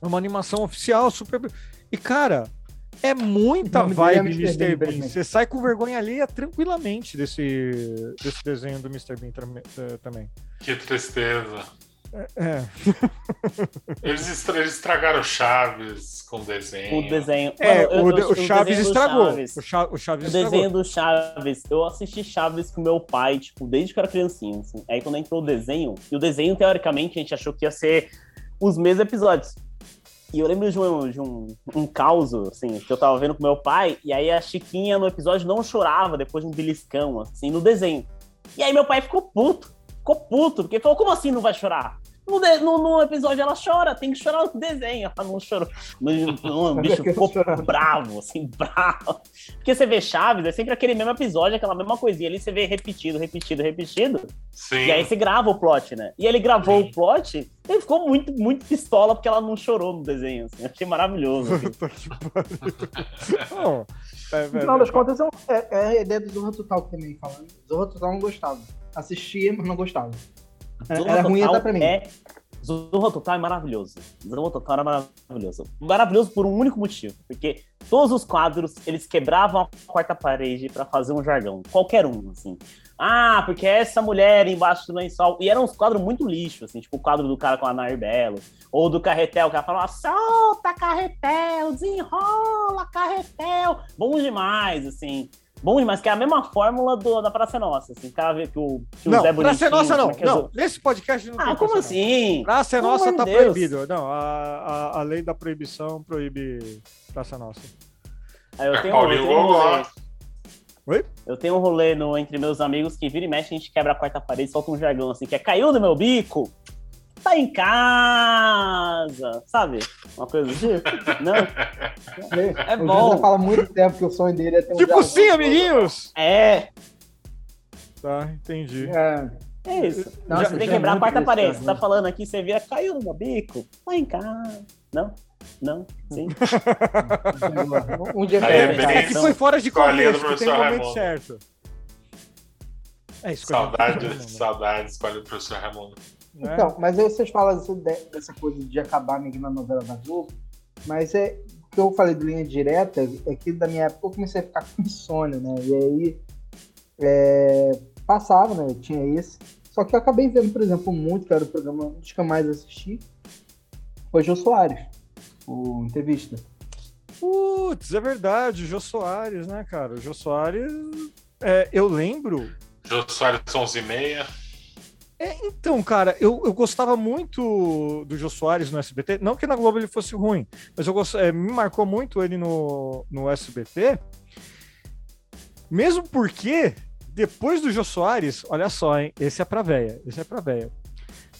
uma animação oficial, super. E, cara, é muita é vibe Mr. Mr. Bean. Você sai com vergonha alheia tranquilamente desse, desse desenho do Mr. Bean eh, também. Que tristeza. É. Eles, estra- eles estragaram Chaves com desenho. O desenho. É, Mano, o, eu- o o Chaves estragou. Chaves. O, Cha- o Chaves O estragou. desenho do Chaves, eu assisti Chaves com meu pai, tipo, desde que eu era criancinha, assim. Aí quando entrou o desenho, e o desenho, teoricamente, a gente achou que ia ser os mesmos episódios. E eu lembro de um, de um, um caos, assim, que eu tava vendo com meu pai, e aí a Chiquinha no episódio não chorava depois de um beliscão, assim, no desenho. E aí meu pai ficou puto, ficou puto, porque falou, como assim não vai chorar? No, de- no, no episódio ela chora, tem que chorar no desenho. Ela não chorou. Mas, não, o bicho ficou bravo, assim, bravo. Porque você vê Chaves, é sempre aquele mesmo episódio, aquela mesma coisinha ali, você vê repetido, repetido, repetido. Sim. E aí você grava o plot, né? E ele gravou Sim. o plot, ele ficou muito, muito pistola porque ela não chorou no desenho, assim. Achei maravilhoso. assim. Não, é, No é, final é, das contas, é, é- é a ideia do Zorra Total também falando. Zorra Total eu não gostava. Assistia, mas não gostava. É- Zorra Era ruim até pra mim. É... Zorra Total é maravilhoso. Zorra Total era maravilhoso. Maravilhoso por um único motivo. Porque todos os quadros, eles quebravam a quarta parede pra fazer um jargão. Qualquer um, assim. Ah, porque essa mulher embaixo do lençol. E eram uns quadros muito lixo, assim. Tipo o quadro do cara com a Nair Belo. Ou do Carretel, que ela falava, solta Carretel, desenrola Carretel. Bom demais, assim. Bom demais, que é a mesma fórmula do, da Praça é Nossa, assim. O cara vê que o, que o Não, Zé Praça é Bonitinho, Nossa não. como é é Não, nesse podcast não tem Ah, como Praça é assim? Nossa. Praça é Nossa tá de Deus. proibido. Não, a, a, a lei da proibição proíbe Praça Nossa. Aí eu É tenho, eu Paulinho tenho um rolê. Oi? Eu tenho um rolê no, entre meus amigos que vira e mexe, a gente quebra a quarta parede, solta um jargão assim, que é caiu do meu bico, tá em casa, sabe? Uma coisa do tipo. Não, É o bom. José fala muito tempo que o sonho dele é ter um Tipo sim, amiguinhos! é, Tá, entendi. É, é isso. Nossa, você tem que já é quebrar a quarta desse parede. Você tá falando aqui, você vira, caiu do meu bico, tá em casa. Não? Não? Sim? um dia Aí é que- bem- É que foi fora de o contexto, que tem o professor momento Raimundo. certo. É Saudades, saudades, escolhe o professor Raimundo. Né? Então, mas aí vocês falam dessa, de- dessa coisa de acabar meio na novela da Globo, mas é o que eu falei de linha direta é que da minha época eu comecei a ficar com insônia, né? E aí é, passava, né? Tinha esse. Só que eu acabei vendo, por exemplo, muito, que era o programa um dos que eu mais assisti, foi Jô Soares, o entrevista. Putz, é verdade, o Jô Soares, né, cara? O Jô Soares, é, eu lembro. Jô Soares 11 e meia. É, então, cara, eu, eu gostava muito do Jô Soares no SBT. Não que na Globo ele fosse ruim, mas eu gost... É, me marcou muito ele no, no SBT. Mesmo porque, depois do Jô Soares, olha só, hein? Esse é pra véia. Esse é pra véia.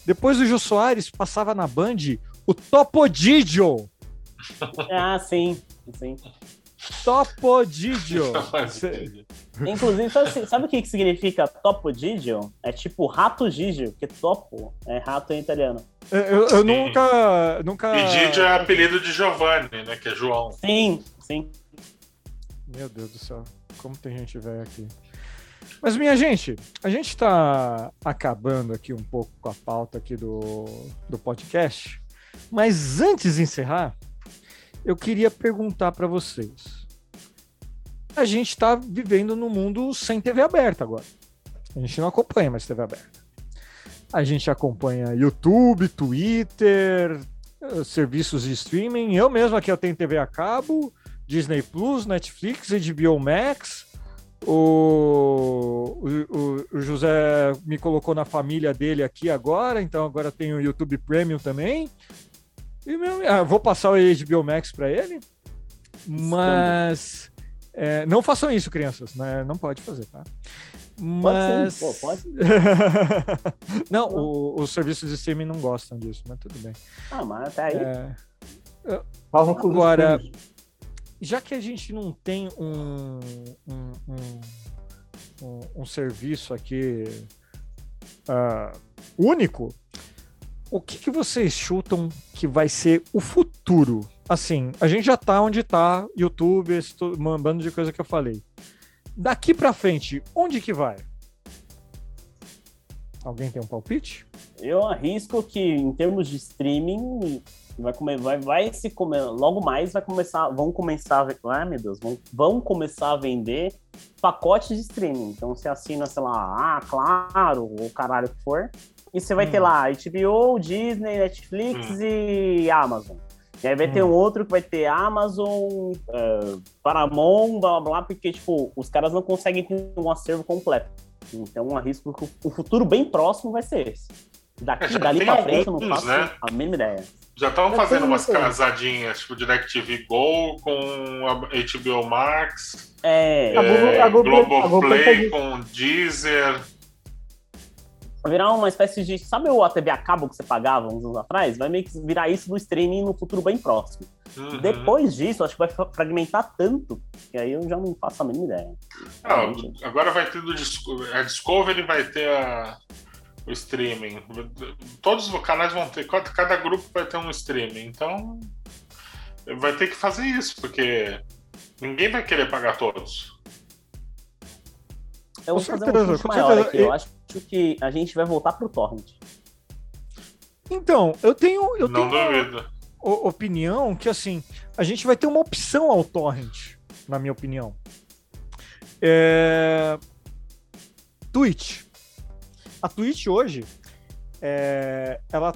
Depois do Jô Soares, passava na Band o Topodidio. Ah, sim. sim. Topodidio. Inclusive, sabe, sabe, o que, que significa topodidio? É tipo rato gigio, porque topo é rato em italiano. Eu, eu nunca, nunca. E Didio é apelido de Giovanni, né? Que é João. Sim, sim. Meu Deus do céu, como tem gente velha aqui. Mas, minha gente, a gente está acabando aqui um pouco com a pauta aqui do, do podcast. Mas antes de encerrar, eu queria perguntar para vocês. A gente está vivendo num mundo sem TV aberta agora. A gente não acompanha mais TV aberta. A gente acompanha YouTube, Twitter, eh, serviços de streaming. Eu mesmo aqui eu tenho TV a cabo, Disney Plus, Netflix, HBO Max. O, o, o, José me colocou na família dele aqui agora, então agora tenho o YouTube Premium também. E ah, vou passar o HBO Max para ele, mas é, não façam isso, crianças, né? Não pode fazer, tá? Mas. Pode, Pô, pode. não, o, os serviços de streaming não gostam disso, mas tudo bem. Ah, mas até aí. É... Agora, já que a gente não tem um, um, um, um, um serviço aqui uh, único, o que, que vocês chutam que vai ser o futuro? Assim, a gente já tá onde tá, YouTube, esse bando de coisa que eu falei. Daqui para frente, onde que vai? Alguém tem um palpite? Eu arrisco que em termos de streaming vai comer, vai, vai se comer, logo mais vai começar, vão começar ai meu Deus, vão, vão começar a vender pacotes de streaming. Então você assina, sei lá, ah, claro, o caralho que for, e você vai hum. ter lá HBO, Disney, Netflix hum. e Amazon. E aí vai hum. ter um outro que vai ter Amazon, uh, Paramount, blá blá blá, porque, tipo, os caras não conseguem ter um acervo completo. Então, arrisco que o futuro bem próximo vai ser esse. Daqui, é, dali pra frente, eu não faço né? a mesma ideia. Já estavam fazendo umas casadinhas, tipo DirecTV Go com a HBO Max, é, é, a Globo, Globoplay com Deezer virar uma espécie de. Sabe o TV a cabo que você pagava uns anos atrás? Vai meio que virar isso no streaming no futuro bem próximo. Uhum. Depois disso, acho que vai fragmentar tanto que aí eu já não faço a mínima ideia. Ah, agora vai ter do a Discovery vai ter a, o streaming. Todos os canais vão ter, cada grupo vai ter um streaming. Então vai ter que fazer isso, porque ninguém vai querer pagar todos. Eu vou fazer certeza, um maior aqui. Eu acho que a gente vai voltar pro torrent. Então, eu tenho, eu Não tenho uma opinião que assim, a gente vai ter uma opção ao torrent, na minha opinião. É... Twitch. A Twitch hoje, é... ela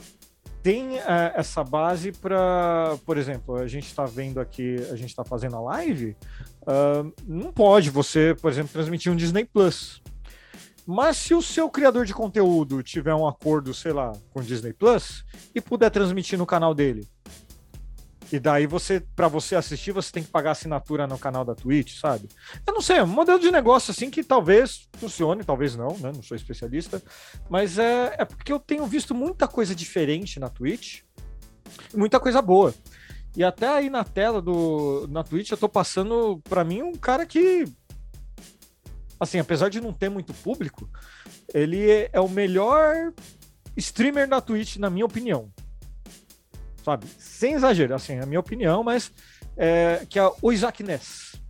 tem é, essa base para, por exemplo, a gente está vendo aqui, a gente está fazendo a live, uh, não pode você, por exemplo, transmitir um Disney Plus. Mas se o seu criador de conteúdo tiver um acordo, sei lá, com Disney Plus e puder transmitir no canal dele, e daí você, para você assistir, você tem que pagar assinatura no canal da Twitch, sabe? Eu não sei, é um modelo de negócio assim que talvez funcione, talvez não, né? Não sou especialista, mas é, é porque eu tenho visto muita coisa diferente na Twitch, muita coisa boa. E até aí na tela do na Twitch eu tô passando para mim um cara que assim, apesar de não ter muito público, ele é o melhor streamer da Twitch, na minha opinião. Sabe? Sem exagero, assim, é a minha opinião, mas é, que é o Isaac Ness.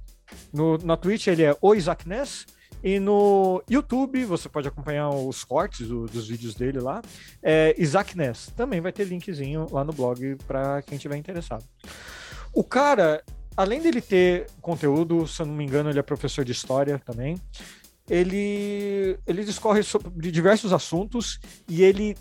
No, na Twitch ele é o Isaac Ness, e no YouTube você pode acompanhar os cortes do, dos vídeos dele lá. É Isaac Ness. Também vai ter linkzinho lá no blog para quem tiver interessado. O cara, além dele ter conteúdo, se eu não me engano, ele é professor de história também. Ele, ele discorre sobre diversos assuntos e ele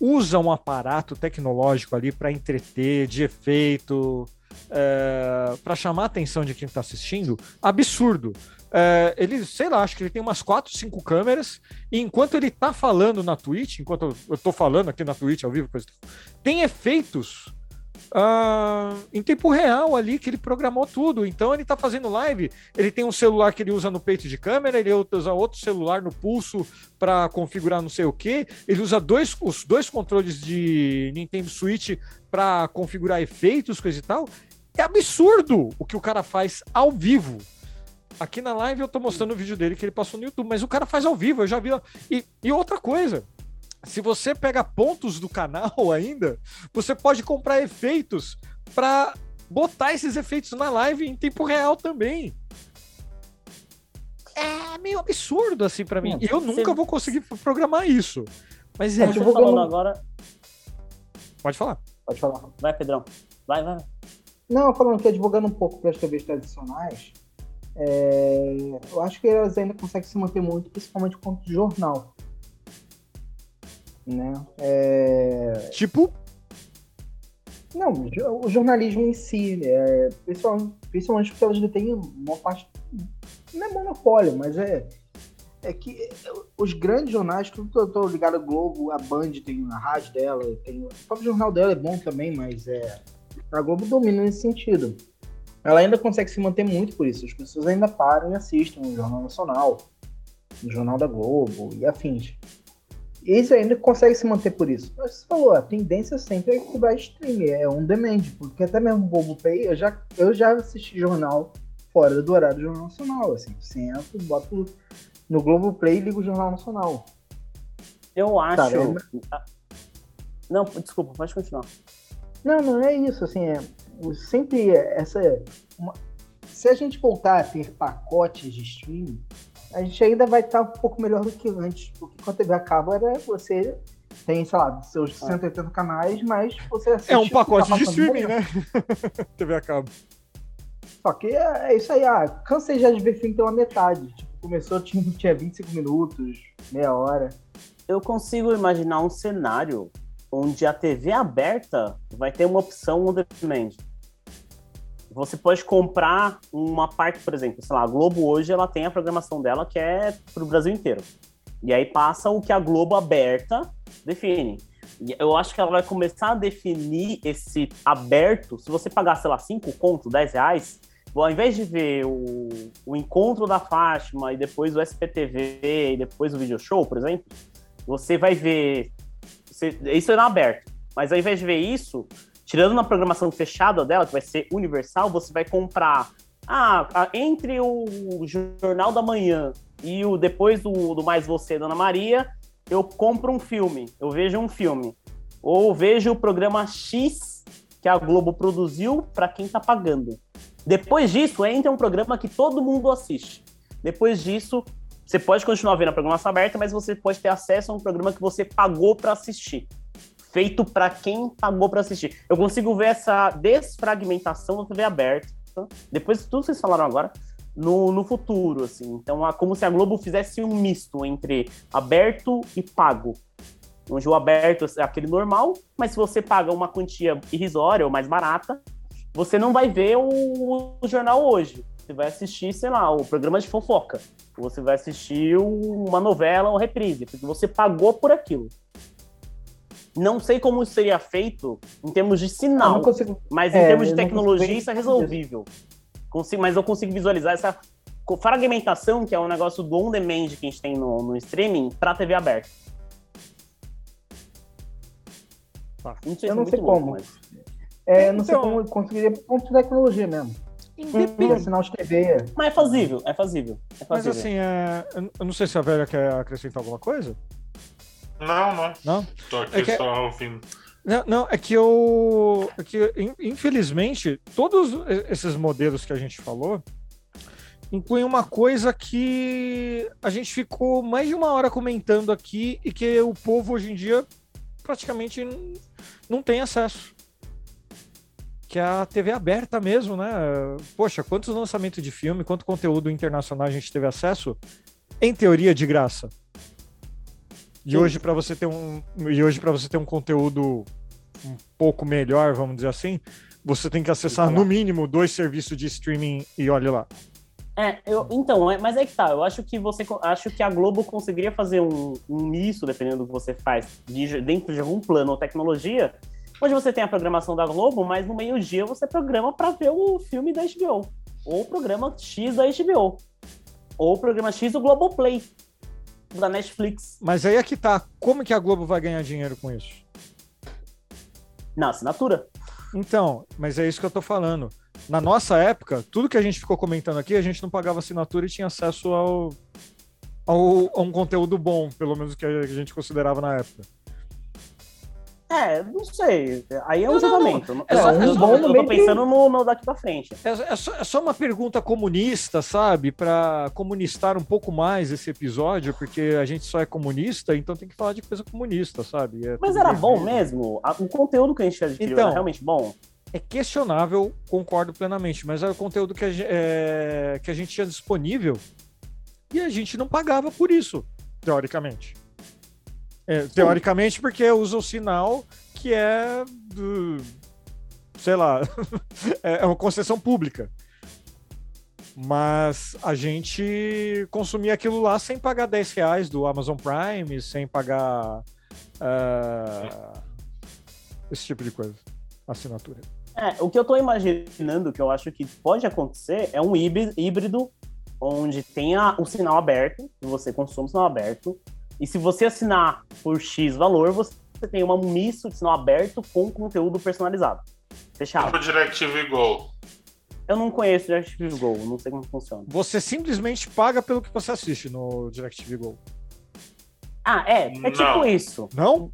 usa um aparato tecnológico ali para entreter, de efeito. é, para chamar a atenção de quem está assistindo, absurdo. É, ele, sei lá, acho que ele tem umas 4, 5 câmeras, e enquanto ele tá falando na Twitch, enquanto eu tô falando aqui na Twitch ao vivo, tem efeitos uh, em tempo real ali que ele programou tudo. Então ele tá fazendo live, ele tem um celular que ele usa no peito de câmera, ele usa outro celular no pulso para configurar não sei o que, ele usa dois, os dois controles de Nintendo Switch para configurar efeitos, coisa e tal. É absurdo o que o cara faz ao vivo. Aqui na live eu tô mostrando o vídeo dele que ele passou no YouTube, mas o cara faz ao vivo, eu já vi. E, e outra coisa, se você pega pontos do canal ainda, você pode comprar efeitos para botar esses efeitos na live em tempo real também. É meio absurdo assim para mim. Eu nunca vou conseguir programar isso. Mas é. Você falando agora. Pode falar. Pode falar. Vai, Pedrão. Vai, vai. Não, falando que advogando um pouco para as TVs tradicionais, é, eu acho que elas ainda conseguem se manter muito, principalmente quanto jornal. Né? É... Tipo? Não, o jornalismo em si, é, principalmente, principalmente porque elas têm uma parte. Não é monopólio, mas é. É que os grandes jornais, tudo eu tô ligado a Globo, a Band tem a rádio dela, tem, o próprio jornal dela é bom também, mas é, a Globo domina nesse sentido ela ainda consegue se manter muito por isso. As pessoas ainda param e assistem no Jornal Nacional, no Jornal da Globo e afins. Esse ainda consegue se manter por isso. Mas você falou, a tendência sempre é que vai streaming, é on demand, porque até mesmo o Globo Play, eu já, eu já assisti jornal fora do horário do Jornal Nacional, assim, sento, boto no Globo Play e ligo o Jornal Nacional. Eu acho... Cara, Não, desculpa, pode continuar. Não, não é isso, assim, é, sempre essa. Uma, se a gente voltar a ter pacotes de streaming, a gente ainda vai estar um pouco melhor do que antes. Porque com a TV a cabo era você tem, sei lá, seus 180 ah. canais, mas você assiste. É um pacote tá de streaming, né? TV a cabo. Só que é, é, isso aí, ah, cansei já de ver filme pela metade. Tipo, começou, tinha, tinha 25 minutos, meia hora. Eu consigo imaginar um cenário onde a TV aberta vai ter uma opção on demand. Você pode comprar uma parte, por exemplo, sei lá, a Globo hoje ela tem a programação dela que é para o Brasil inteiro. E aí passa o que a Globo aberta define. Eu acho que ela vai começar a definir esse aberto. Se você pagar, sei lá, 5 contos, 10 reais, ao invés de ver o, o encontro da Fátima e depois o SPTV e depois o video show, por exemplo, você vai ver você, isso é aberto. Mas ao invés de ver isso, tirando uma programação fechada dela, que vai ser universal, você vai comprar. Ah, entre o Jornal da Manhã e o depois do, do Mais Você, Dona Maria, eu compro um filme, eu vejo um filme. Ou vejo o programa X que a Globo produziu para quem está pagando. Depois disso, entra um programa que todo mundo assiste. Depois disso, você pode continuar vendo a programação aberta, mas você pode ter acesso a um programa que você pagou para assistir. Feito para quem pagou para assistir. Eu consigo ver essa desfragmentação da TV aberta, depois de tudo que vocês falaram agora, no, no futuro, assim. Então, é como se a Globo fizesse um misto entre aberto e pago. Onde o aberto é aquele normal, mas se você paga uma quantia irrisória ou mais barata, você não vai ver o, o jornal hoje. Você vai assistir, sei lá, o programa de fofoca você vai assistir uma novela ou reprise, porque você pagou por aquilo. Não sei como isso seria feito em termos de sinal, consigo... mas em é, termos de tecnologia isso é resolvível. Consigo, mas eu consigo visualizar essa fragmentação, que é um negócio do on-demand que a gente tem no, no streaming, para TV aberta. Tá. Não sei eu não sei louco, como. Mas... É, não sei então- como conseguiria ponto de tecnologia mesmo. Independente. Sinal de TV. Mas é fazível, é fazível. É Mas assim, é... eu não sei se a velha quer acrescentar alguma coisa. Não, não. Não? Tô aqui é que... só ouvindo. Não, não, é que eu. É que, infelizmente, todos esses modelos que a gente falou incluem uma coisa que a gente ficou mais de uma hora comentando aqui e que o povo hoje em dia praticamente não tem acesso que é a TV aberta mesmo, né? Poxa, quantos lançamentos de filme, quanto conteúdo internacional a gente teve acesso? Em teoria, de graça. E hoje para você ter um e hoje para você ter um conteúdo um pouco melhor, vamos dizer assim, Você tem que acessar no mínimo dois serviços de streaming e olha lá. É, eu, então, é, mas é que tá. Eu acho que você acho que a Globo conseguiria fazer um, um misto, dependendo do que você faz, de, dentro de algum plano ou tecnologia, onde você tem a programação da Globo, mas no meio-dia você programa para ver o filme da HBO. Ou o programa X da HBO. Ou o programa X do Globoplay, da Netflix. Mas aí é que tá. Como que a Globo vai ganhar dinheiro com isso? Na assinatura. Então, mas é isso que eu tô falando na nossa época, tudo que a gente ficou comentando aqui, a gente não pagava assinatura e tinha acesso ao, ao, a um conteúdo bom, pelo menos que a gente considerava na época. É, não sei. Aí é um julgamento. É só, é um bom eu tô pensando no, no, daqui pra frente. É, é, só, é só uma pergunta comunista, sabe? Para comunistar um pouco mais esse episódio, porque a gente só é comunista, então tem que falar de coisa comunista, sabe? É Mas era bom mesmo? O conteúdo que a gente adquiriu então, era realmente bom? é questionável, concordo plenamente, mas era o conteúdo que a, é, que a gente tinha disponível e a gente não pagava por isso, teoricamente. É, teoricamente, porque usa o sinal que é do, sei lá, é, é uma concessão pública. Mas a gente consumia aquilo lá sem pagar 10 reais do Amazon Prime, sem pagar uh, esse tipo de coisa, assinatura. É, o que eu tô imaginando, que eu acho que pode acontecer, é um híbrido onde tenha o sinal aberto, você consome o sinal aberto, e se você assinar por X valor, você tem uma misto de sinal aberto com conteúdo personalizado. Fechado. Tipo DirecTV Go. Eu não conheço DirecTV Go, não sei como funciona. Você simplesmente paga pelo que você assiste no DirecTV Go. Ah, é. É tipo não. isso. Não?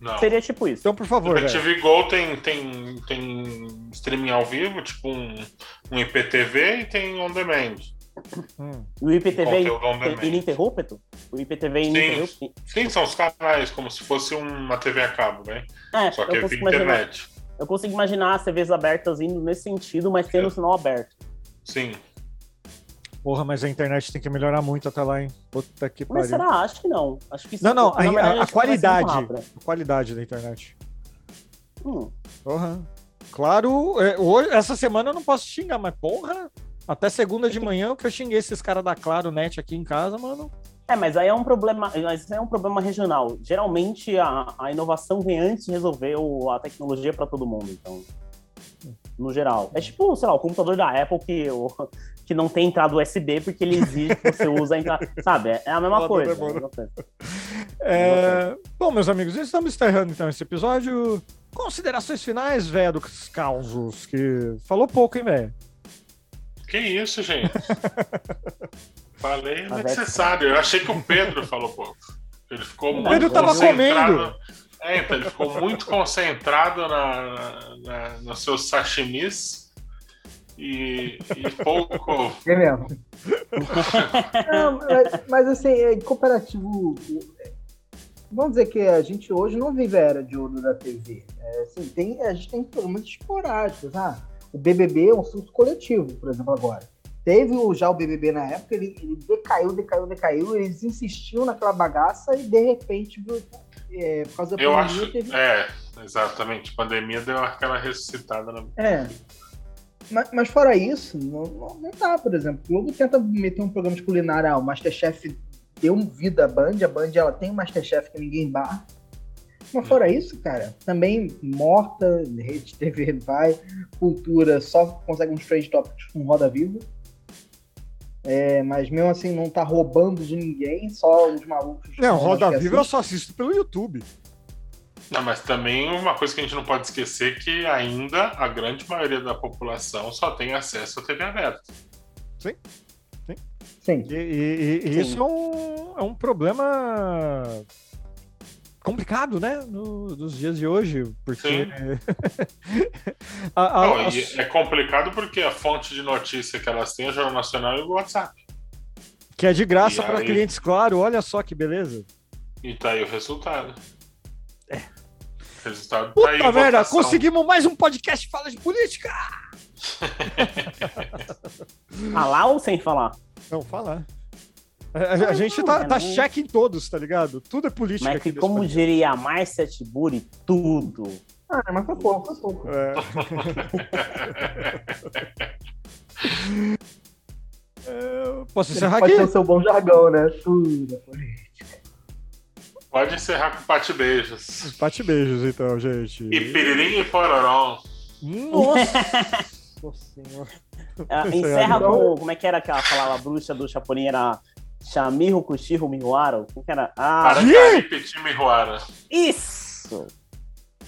Não. Seria tipo isso. Então, por favor. O TV Go tem, tem, tem streaming ao vivo, tipo um, um IPTV e tem on demand. Hum. O IPTV é ininterrupto? O IPTV é ininterrupto? Sim, são os canais, como se fosse uma TV a cabo, né? É, Só que é via internet. Eu consigo imaginar as TVs abertas indo nesse sentido, mas tendo o sinal aberto. Sim. Porra, mas a internet tem que melhorar muito até lá, hein? Puta que pariu. Mas será? Acho que não. Acho que não, não, a, a, a qualidade. A qualidade da internet. Hum. Porra. Claro, é, hoje, essa semana eu não posso xingar, mas porra, até segunda de manhã que eu xinguei esses caras da Claro Net aqui em casa, mano. É, mas aí é um problema, mas é um problema regional. Geralmente a, a inovação vem antes de resolver o, a tecnologia para todo mundo, então. No geral. É tipo, sei lá, o computador da Apple que o, que não tem entrada USB porque ele exige que você use a entrada. Sabe? É a mesma coisa. É... Bom, meus amigos, estamos encerrando então esse episódio. Considerações finais, velho, dos causos, que falou pouco, hein, velho? Que isso, gente? Falei necessário. Eu achei que o Pedro falou pouco. Ele ficou o Pedro tava comendo. É, então ele ficou muito concentrado na, na, nos seus sashimis e, e pouco. É mesmo. não, mas, mas, assim, é cooperativo. Vamos dizer que a gente hoje não vive a era de ouro da TV. É, assim, tem, a gente tem programas esporádicos. Ah, o BBB é um surto coletivo, por exemplo, agora. Teve o, já o BBB na época, ele, ele decaiu, decaiu, decaiu. Eles insistiam naquela bagaça e de repente, é, por causa da Eu pandemia. Acho, teve... É, exatamente. A pandemia deu aquela ressuscitada. Na... É. Mas, mas fora isso, não, não, dá, por exemplo. O Globo tenta meter um programa de culinária, ah, o Masterchef deu vida à Band, a Band ela tem um Masterchef que ninguém barra. Mas fora isso, cara, também morta, rede TV vai, cultura só consegue uns trade topics com Roda Viva. É, mas mesmo assim não tá roubando de ninguém, só os malucos. Não, Roda Viva eu só assisto pelo YouTube. Não, mas também uma coisa que a gente não pode esquecer é que ainda a grande maioria da população só tem acesso à TV aberta. Sim. Sim. Sim. E, e, e Sim. isso é um, é um problema complicado, né? No, nos dias de hoje, porque a, a, não, a... é complicado porque a fonte de notícia que elas têm é o Jornal Nacional e o WhatsApp. Que é de graça para aí... clientes, claro. Olha só que beleza. E tá aí o resultado. É. Resultado Puta tá aí, merda, conseguimos mais um podcast fala de política! falar ou sem falar? Não, falar. A, a gente tá, tá cheque em todos, tá ligado? Tudo é política. Mas que, como diria Marcia Tiburi, tudo. Ah, mas foi pouco, foi pouco. É. É, Posso encerrar Pode aqui? ser o seu bom jargão, né? Tudo é política. Pode encerrar com pate beijos. Bate beijos, então, gente. E piririm e pororó. Nossa senhora. Ah, encerra com. Como é que era aquela palavra bruxa do Chapolin? Era Chamirro, Cuchirro, Mihuaro? Como que era? Ah, Arangari, Petit Mihuara. isso!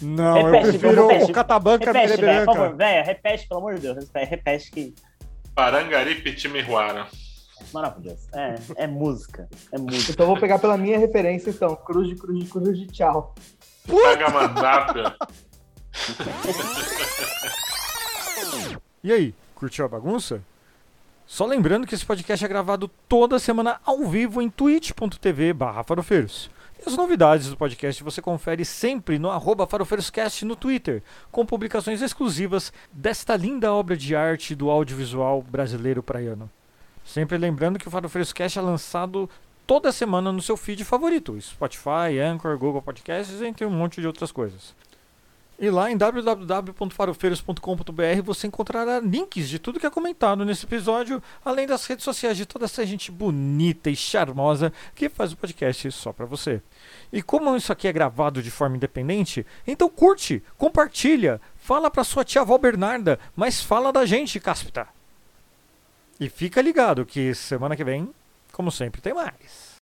Não, Repete, eu prefiro repete. o Catabanca Repete, velho, por favor. Véia, repete, pelo amor de Deus. Repete, repete que. Parangari, Petit Mihuara. Maravilhoso. É, é música. É música. Então eu vou pegar pela minha referência, então. Cruz de cruz de cruz de tchau. Tagamandapia. E aí, curtiu a bagunça? Só lembrando que esse podcast é gravado toda semana ao vivo em twitch.tv farofeiros. E as novidades do podcast você confere sempre no arroba farofeiroscast no Twitter, com publicações exclusivas desta linda obra de arte do audiovisual brasileiro praiano. Sempre lembrando que o Farofeiroscast é lançado toda semana no seu feed favorito, Spotify, Anchor, Google Podcasts, entre um monte de outras coisas. E lá em www.farofeiros.com.br você encontrará links de tudo que é comentado nesse episódio, além das redes sociais de toda essa gente bonita e charmosa que faz o podcast só pra você. E como isso aqui é gravado de forma independente, então curte, compartilha, fala pra sua tia avó Bernarda, mas fala da gente, Cáspita. E fica ligado que semana que vem, como sempre, tem mais.